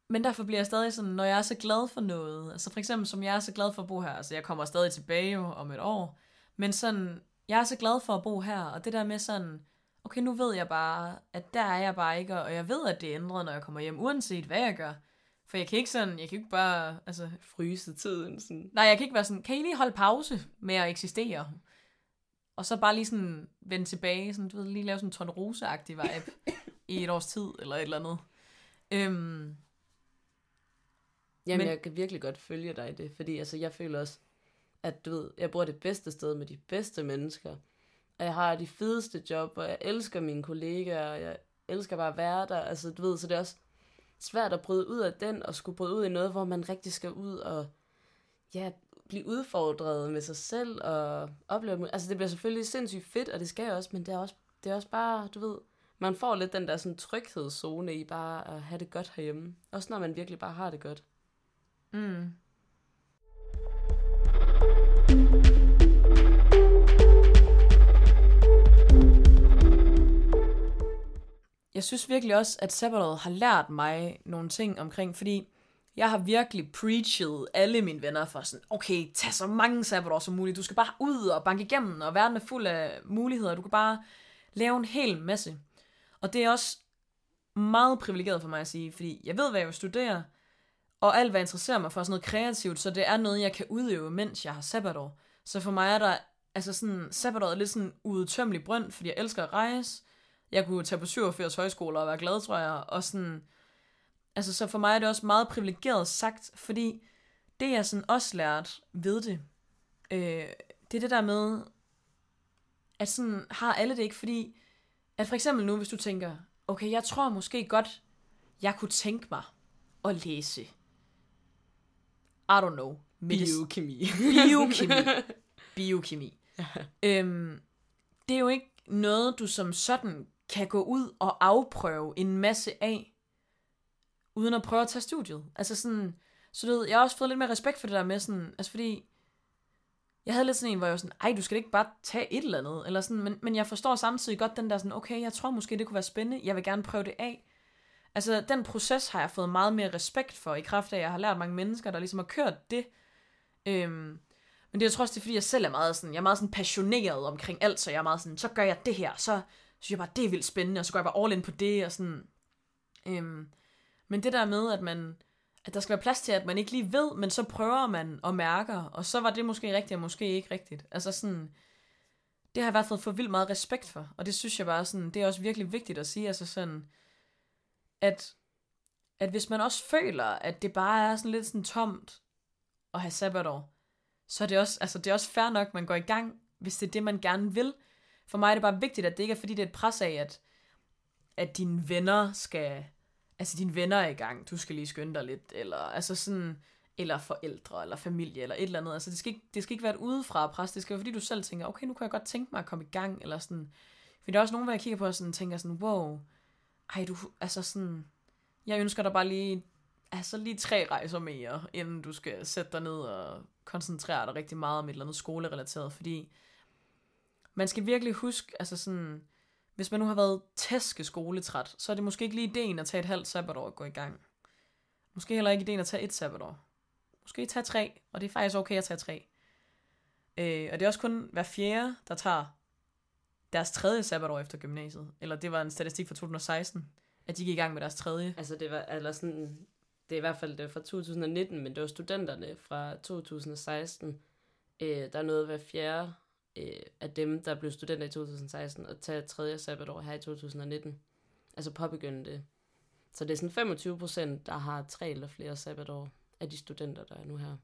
men derfor bliver jeg stadig sådan, når jeg er så glad for noget, altså for eksempel som jeg er så glad for at bo her, altså jeg kommer stadig tilbage jo om et år, men sådan, jeg er så glad for at bo her, og det der med sådan, okay, nu ved jeg bare, at der er jeg bare ikke, og jeg ved, at det ændrer, når jeg kommer hjem, uanset hvad jeg gør. For jeg kan ikke sådan, jeg kan ikke bare, altså, Fryse tiden. Sådan. nej, jeg kan ikke være sådan, kan I lige holde pause med at eksistere? Og så bare lige sådan vende tilbage, sådan, du ved, lige lave sådan en tornerose-agtig vibe i et års tid, eller et eller andet. Øhm, Jamen, Men- Men... jeg kan virkelig godt følge dig i det, fordi altså, jeg føler også, at du ved, jeg bor det bedste sted med de bedste mennesker, og jeg har de fedeste job, og jeg elsker mine kollegaer, og jeg elsker bare at være der, altså du ved, så det er også svært at bryde ud af den, og skulle bryde ud i noget, hvor man rigtig skal ud og, ja, blive udfordret med sig selv, og opleve, altså det bliver selvfølgelig sindssygt fedt, og det skal jeg også, men det er også, det er også bare, du ved, man får lidt den der sådan tryghedszone i bare at have det godt herhjemme, også når man virkelig bare har det godt. mm. Jeg synes virkelig også, at sabbatåret har lært mig nogle ting omkring, fordi jeg har virkelig preachet alle mine venner for sådan, okay, tag så mange sabbatår som muligt, du skal bare ud og banke igennem, og verden er fuld af muligheder, du kan bare lave en hel masse. Og det er også meget privilegeret for mig at sige, fordi jeg ved, hvad jeg vil studere, og alt, hvad interesserer mig for sådan noget kreativt, så det er noget, jeg kan udøve, mens jeg har sabbatår. Så for mig er der, altså sådan, sabbatåret er lidt sådan udtømmelig brønd, fordi jeg elsker at rejse. Jeg kunne tage på 87 højskoler og være glad, tror jeg, og sådan, altså så for mig er det også meget privilegeret sagt, fordi det jeg sådan også lært ved det, øh, det er det der med, at sådan har alle det ikke, fordi at for eksempel nu, hvis du tænker, okay, jeg tror måske godt, jeg kunne tænke mig at læse, I don't know, medicin- Biokemi. biokemi. biokemi. øhm, det er jo ikke noget, du som sådan kan gå ud og afprøve en masse af, uden at prøve at tage studiet. Altså sådan, så du ved, jeg har også fået lidt mere respekt for det der med sådan, altså fordi, jeg havde lidt sådan en, hvor jeg var sådan, ej, du skal ikke bare tage et eller andet, eller sådan, men, men jeg forstår samtidig godt den der sådan, okay, jeg tror måske, det kunne være spændende, jeg vil gerne prøve det af. Altså, den proces har jeg fået meget mere respekt for, i kraft af, at jeg har lært mange mennesker, der ligesom har kørt det. Øhm, men det jeg tror også, det er, fordi jeg selv er meget sådan, jeg er meget sådan passioneret omkring alt, så jeg er meget sådan, så gør jeg det her, så synes jeg bare, det er vildt spændende, og så går jeg bare all in på det, og sådan. Øhm, men det der med, at man, at der skal være plads til, at man ikke lige ved, men så prøver man og mærker, og så var det måske rigtigt, og måske ikke rigtigt. Altså sådan, det har jeg i hvert fald fået vildt meget respekt for, og det synes jeg bare sådan, det er også virkelig vigtigt at sige, altså sådan, at, at hvis man også føler, at det bare er sådan lidt sådan tomt at have sabbatår, så er det også, altså det er også fair nok, at man går i gang, hvis det er det, man gerne vil. For mig er det bare vigtigt, at det ikke er fordi, det er et pres af, at, at dine venner skal, altså dine venner er i gang, du skal lige skynde dig lidt, eller altså sådan, eller forældre, eller familie, eller et eller andet. Altså det skal ikke, det skal ikke være et udefra pres, det skal være fordi, du selv tænker, okay, nu kan jeg godt tænke mig at komme i gang, eller sådan. For der er også nogen, hvor jeg kigger på og sådan, tænker sådan, wow, ej du, altså sådan, jeg ønsker dig bare lige, altså lige tre rejser mere, inden du skal sætte dig ned og koncentrere dig rigtig meget om et eller andet skolerelateret, fordi man skal virkelig huske, altså sådan, hvis man nu har været tæske skoletræt, så er det måske ikke lige ideen at tage et halvt sabbatår og gå i gang. Måske heller ikke ideen at tage et sabbatår. Måske tage tre, og det er faktisk okay at tage tre. Øh, og det er også kun hver fjerde, der tager deres tredje sabbatår efter gymnasiet. Eller det var en statistik fra 2016, at de gik i gang med deres tredje. Altså det var, eller sådan, det er i hvert fald det fra 2019, men det var studenterne fra 2016. Øh, der nåede hver fjerde øh, af dem, der blev studenter i 2016, og tage tredje sabbatår her i 2019. Altså påbegynde det. Så det er sådan 25 procent, der har tre eller flere sabbatår af de studenter, der er nu her.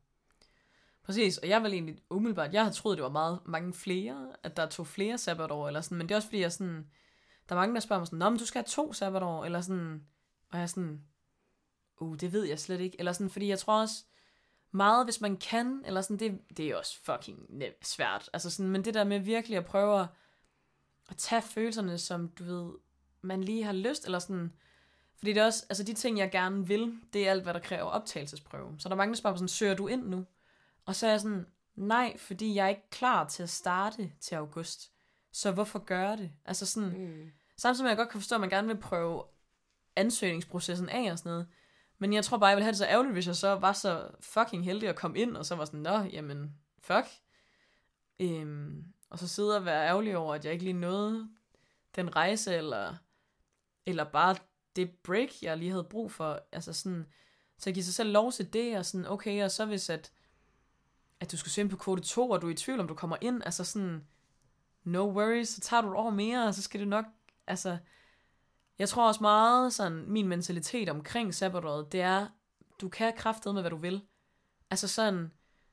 Præcis, og jeg var egentlig umiddelbart, jeg havde troet, det var meget mange flere, at der tog flere sabbatår, eller sådan, men det er også fordi, jeg sådan, der er mange, der spørger mig sådan, Nå, men du skal have to sabbatår, eller sådan, og jeg er sådan, uh, det ved jeg slet ikke, eller sådan, fordi jeg tror også, meget, hvis man kan, eller sådan, det, det er også fucking nem- svært, altså sådan, men det der med virkelig at prøve at, at tage følelserne, som du ved, man lige har lyst, eller sådan, fordi det er også, altså de ting, jeg gerne vil, det er alt, hvad der kræver optagelsesprøve. Så der er mange, der spørger sådan, søger du ind nu? Og så er jeg sådan, nej, fordi jeg er ikke klar til at starte til august. Så hvorfor gøre det? Altså sådan, Mm. samtidig med, at jeg godt kan forstå, at man gerne vil prøve ansøgningsprocessen af og sådan noget. Men jeg tror bare, jeg ville have det så ærgerligt, hvis jeg så var så fucking heldig at komme ind, og så var sådan, nå, jamen, fuck. Øhm, og så sidde og være ærgerlig over, at jeg ikke lige nåede den rejse, eller, eller bare det break, jeg lige havde brug for. Altså sådan, så give sig selv lov til det, og sådan, okay, og så hvis at, at du skulle se ind på kvote 2, og du er i tvivl, om du kommer ind, altså sådan, no worries, så tager du et år mere, og så skal det nok, altså, jeg tror også meget, sådan, min mentalitet omkring sabbatåret, det er, du kan kraftede med, hvad du vil. Altså sådan,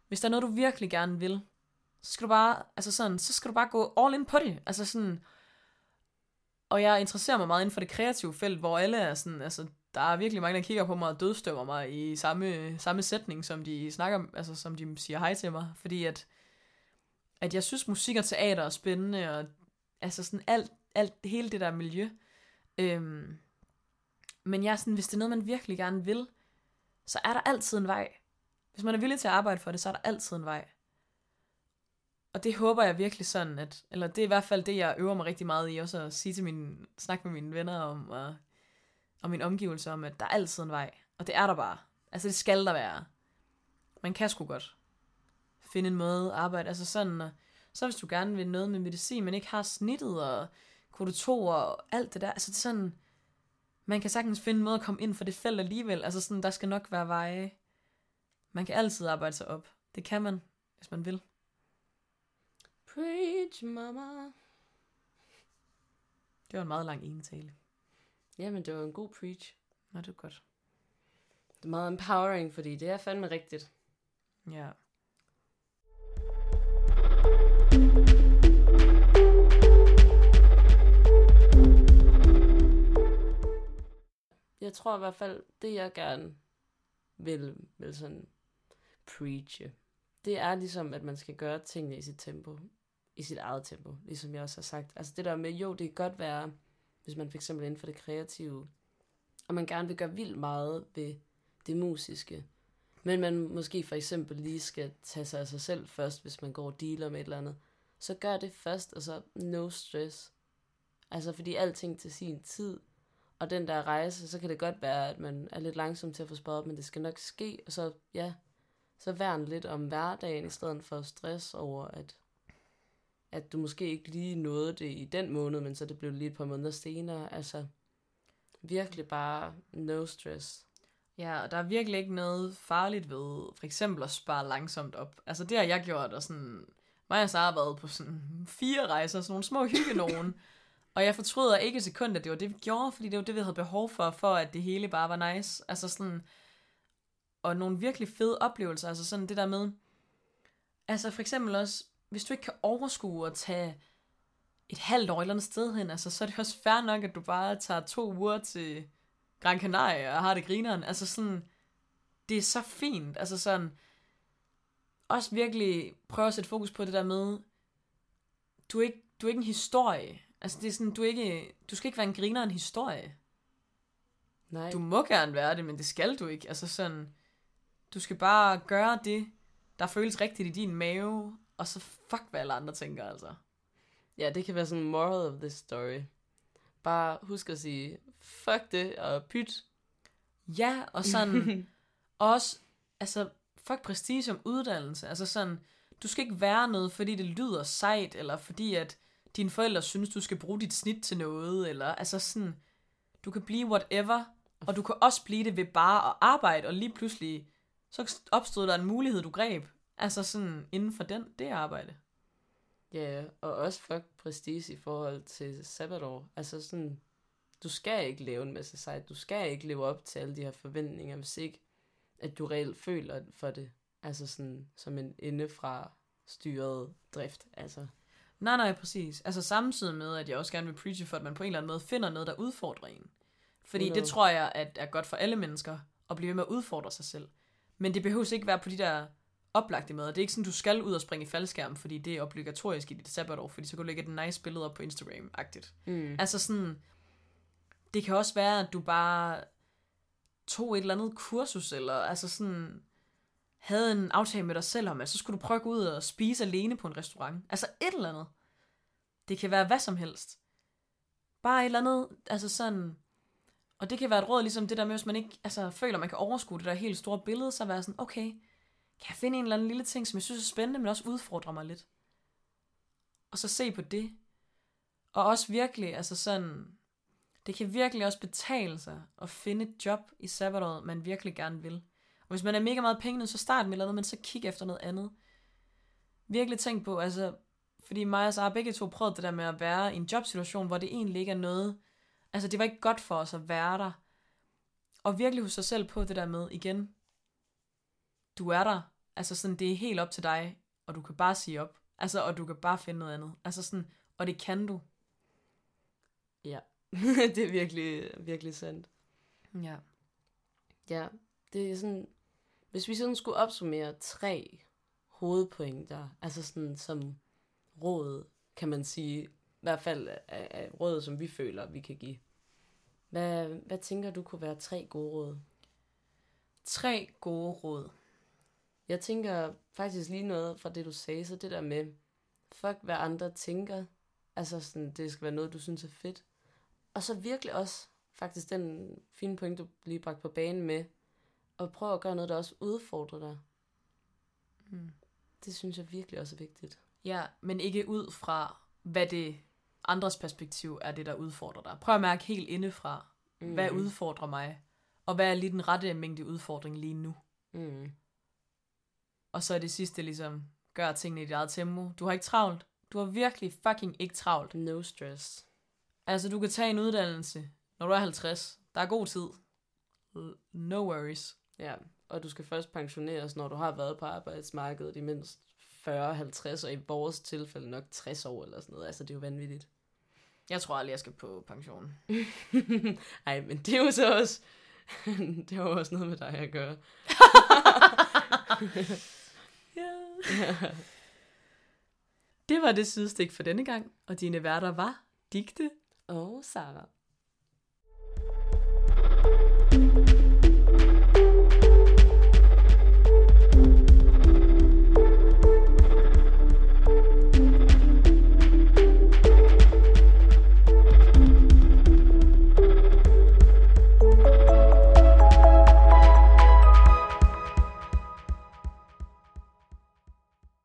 hvis der er noget, du virkelig gerne vil, så skal du bare, altså sådan, så skal du bare gå all in på det. Altså sådan, og jeg interesserer mig meget inden for det kreative felt, hvor alle er sådan, altså, der er virkelig mange, der kigger på mig og dødstømmer mig i samme, samme sætning, som de snakker, altså som de siger hej til mig, fordi at, at jeg synes, musik og teater er spændende, og altså sådan alt, alt hele det der miljø. Øhm, men jeg er sådan, hvis det er noget, man virkelig gerne vil, så er der altid en vej. Hvis man er villig til at arbejde for det, så er der altid en vej. Og det håber jeg virkelig sådan, at, eller det er i hvert fald det, jeg øver mig rigtig meget i, også at sige til mine, snakke med mine venner om, og, og min omgivelse om, at der er altid en vej. Og det er der bare. Altså det skal der være. Man kan sgu godt finde en måde at arbejde. Altså sådan, og, så hvis du gerne vil noget med medicin, men ikke har snittet og kode 2 og alt det der. Altså det er sådan, man kan sagtens finde en måde at komme ind for det felt alligevel. Altså sådan, der skal nok være veje. Man kan altid arbejde sig op. Det kan man, hvis man vil. Preach, mama. Det var en meget lang enetale. Jamen, det var en god preach. Nå, det er godt. Det er meget empowering, fordi det er fandme rigtigt. Ja. Jeg tror i hvert fald, det jeg gerne vil, vil sådan preache, det er ligesom, at man skal gøre tingene i sit tempo. I sit eget tempo, ligesom jeg også har sagt. Altså det der med, jo, det kan godt være, hvis man fx inden for det kreative, og man gerne vil gøre vildt meget ved det musiske, men man måske for eksempel lige skal tage sig af sig selv først, hvis man går og dealer med et eller andet, så gør det først, og så no stress. Altså fordi alting til sin tid, og den der rejse, så kan det godt være, at man er lidt langsom til at få sparet op, men det skal nok ske, og så, ja, så værn lidt om hverdagen, i stedet for stress over, at, at du måske ikke lige nåede det i den måned, men så det blev lige et par måneder senere. Altså, virkelig bare no stress. Ja, og der er virkelig ikke noget farligt ved for eksempel at spare langsomt op. Altså det har jeg gjort, og sådan, mig og Sara har været på sådan fire rejser, sådan nogle små hygge nogen. og jeg fortryder ikke et sekund, at det var det, vi gjorde, fordi det var det, vi havde behov for, for at det hele bare var nice. Altså sådan, og nogle virkelig fede oplevelser, altså sådan det der med, altså for eksempel også, hvis du ikke kan overskue at tage et halvt år et eller andet sted hen, altså så er det også fair nok, at du bare tager to uger til Gran Canaria og har det grineren, altså sådan, det er så fint, altså sådan, også virkelig prøve at sætte fokus på det der med, du er ikke, du er ikke en historie, altså det er sådan, du er ikke, du skal ikke være en griner en historie. Nej. Du må gerne være det, men det skal du ikke, altså sådan, du skal bare gøre det, der føles rigtigt i din mave, og så fuck, hvad alle andre tænker, altså. Ja, det kan være sådan moral of this story. Bare husk at sige, fuck det, og pyt. Ja, og sådan, også, altså, fuck prestige som uddannelse, altså sådan, du skal ikke være noget, fordi det lyder sejt, eller fordi at dine forældre synes, du skal bruge dit snit til noget, eller altså sådan, du kan blive whatever, og du kan også blive det ved bare at arbejde, og lige pludselig så opstod der en mulighed, du greb. Altså sådan inden for den, det arbejde. Ja, og også fuck prestige i forhold til sabbatår. Altså sådan, du skal ikke lave en masse sejt. Du skal ikke leve op til alle de her forventninger, hvis ikke, at du reelt føler for det. Altså sådan, som en indefra styret drift. Altså. Nej, nej, præcis. Altså samtidig med, at jeg også gerne vil preache for, at man på en eller anden måde finder noget, der udfordrer en. Fordi 100. det tror jeg, at er godt for alle mennesker, at blive ved med at udfordre sig selv. Men det behøver ikke være på de der oplagte måder. Det er ikke sådan, du skal ud og springe i faldskærm, fordi det er obligatorisk i dit sabbatår, fordi så kan du lægge et nice billede op på Instagram-agtigt. Mm. Altså sådan, det kan også være, at du bare tog et eller andet kursus, eller altså sådan, havde en aftale med dig selv om, at så skulle du prøve at gå ud og spise alene på en restaurant. Altså et eller andet. Det kan være hvad som helst. Bare et eller andet, altså sådan, Og det kan være et råd, ligesom det der med, hvis man ikke altså, føler, man kan overskue det der helt store billede, så være sådan, okay, kan jeg finde en eller anden lille ting, som jeg synes er spændende, men også udfordrer mig lidt. Og så se på det. Og også virkelig, altså sådan, det kan virkelig også betale sig at finde et job i sabbatåret, man virkelig gerne vil. Og hvis man er mega meget penge, så start med noget, men så kig efter noget andet. Virkelig tænk på, altså, fordi mig og Sara begge to prøvede det der med at være i en jobsituation, hvor det egentlig ikke er noget, altså det var ikke godt for os at være der. Og virkelig huske sig selv på det der med, igen, du er der, altså sådan, det er helt op til dig, og du kan bare sige op, altså, og du kan bare finde noget andet. Altså sådan, og det kan du. Ja, det er virkelig, virkelig sandt. Ja. Ja, det er sådan, hvis vi sådan skulle opsummere tre hovedpointer, altså sådan som råd, kan man sige, i hvert fald af, råd, som vi føler, vi kan give. Hvad, hvad tænker du kunne være tre gode råd? Tre gode råd. Jeg tænker faktisk lige noget fra det, du sagde, så det der med, fuck hvad andre tænker, altså sådan, det skal være noget, du synes er fedt. Og så virkelig også, faktisk den fine point, du lige bragte på banen med, at prøve at gøre noget, der også udfordrer dig. Mm. Det synes jeg virkelig også er vigtigt. Ja, men ikke ud fra, hvad det andres perspektiv er det, der udfordrer dig. Prøv at mærke helt indefra, mm. hvad udfordrer mig, og hvad er lige den rette mængde udfordring lige nu. Mm. Og så er det sidste ligesom, gør tingene i dit eget tempo. Du har ikke travlt. Du har virkelig fucking ikke travlt. No stress. Altså, du kan tage en uddannelse, når du er 50. Der er god tid. No worries. Ja, og du skal først pensioneres, når du har været på arbejdsmarkedet i mindst 40, 50, og i vores tilfælde nok 60 år eller sådan noget. Altså, det er jo vanvittigt. Jeg tror aldrig, jeg skal på pension. Ej, men det er jo så også... det har jo også noget med dig at gøre. ja. Det var det sidestik for denne gang, og dine værter var Digte Og Sarah.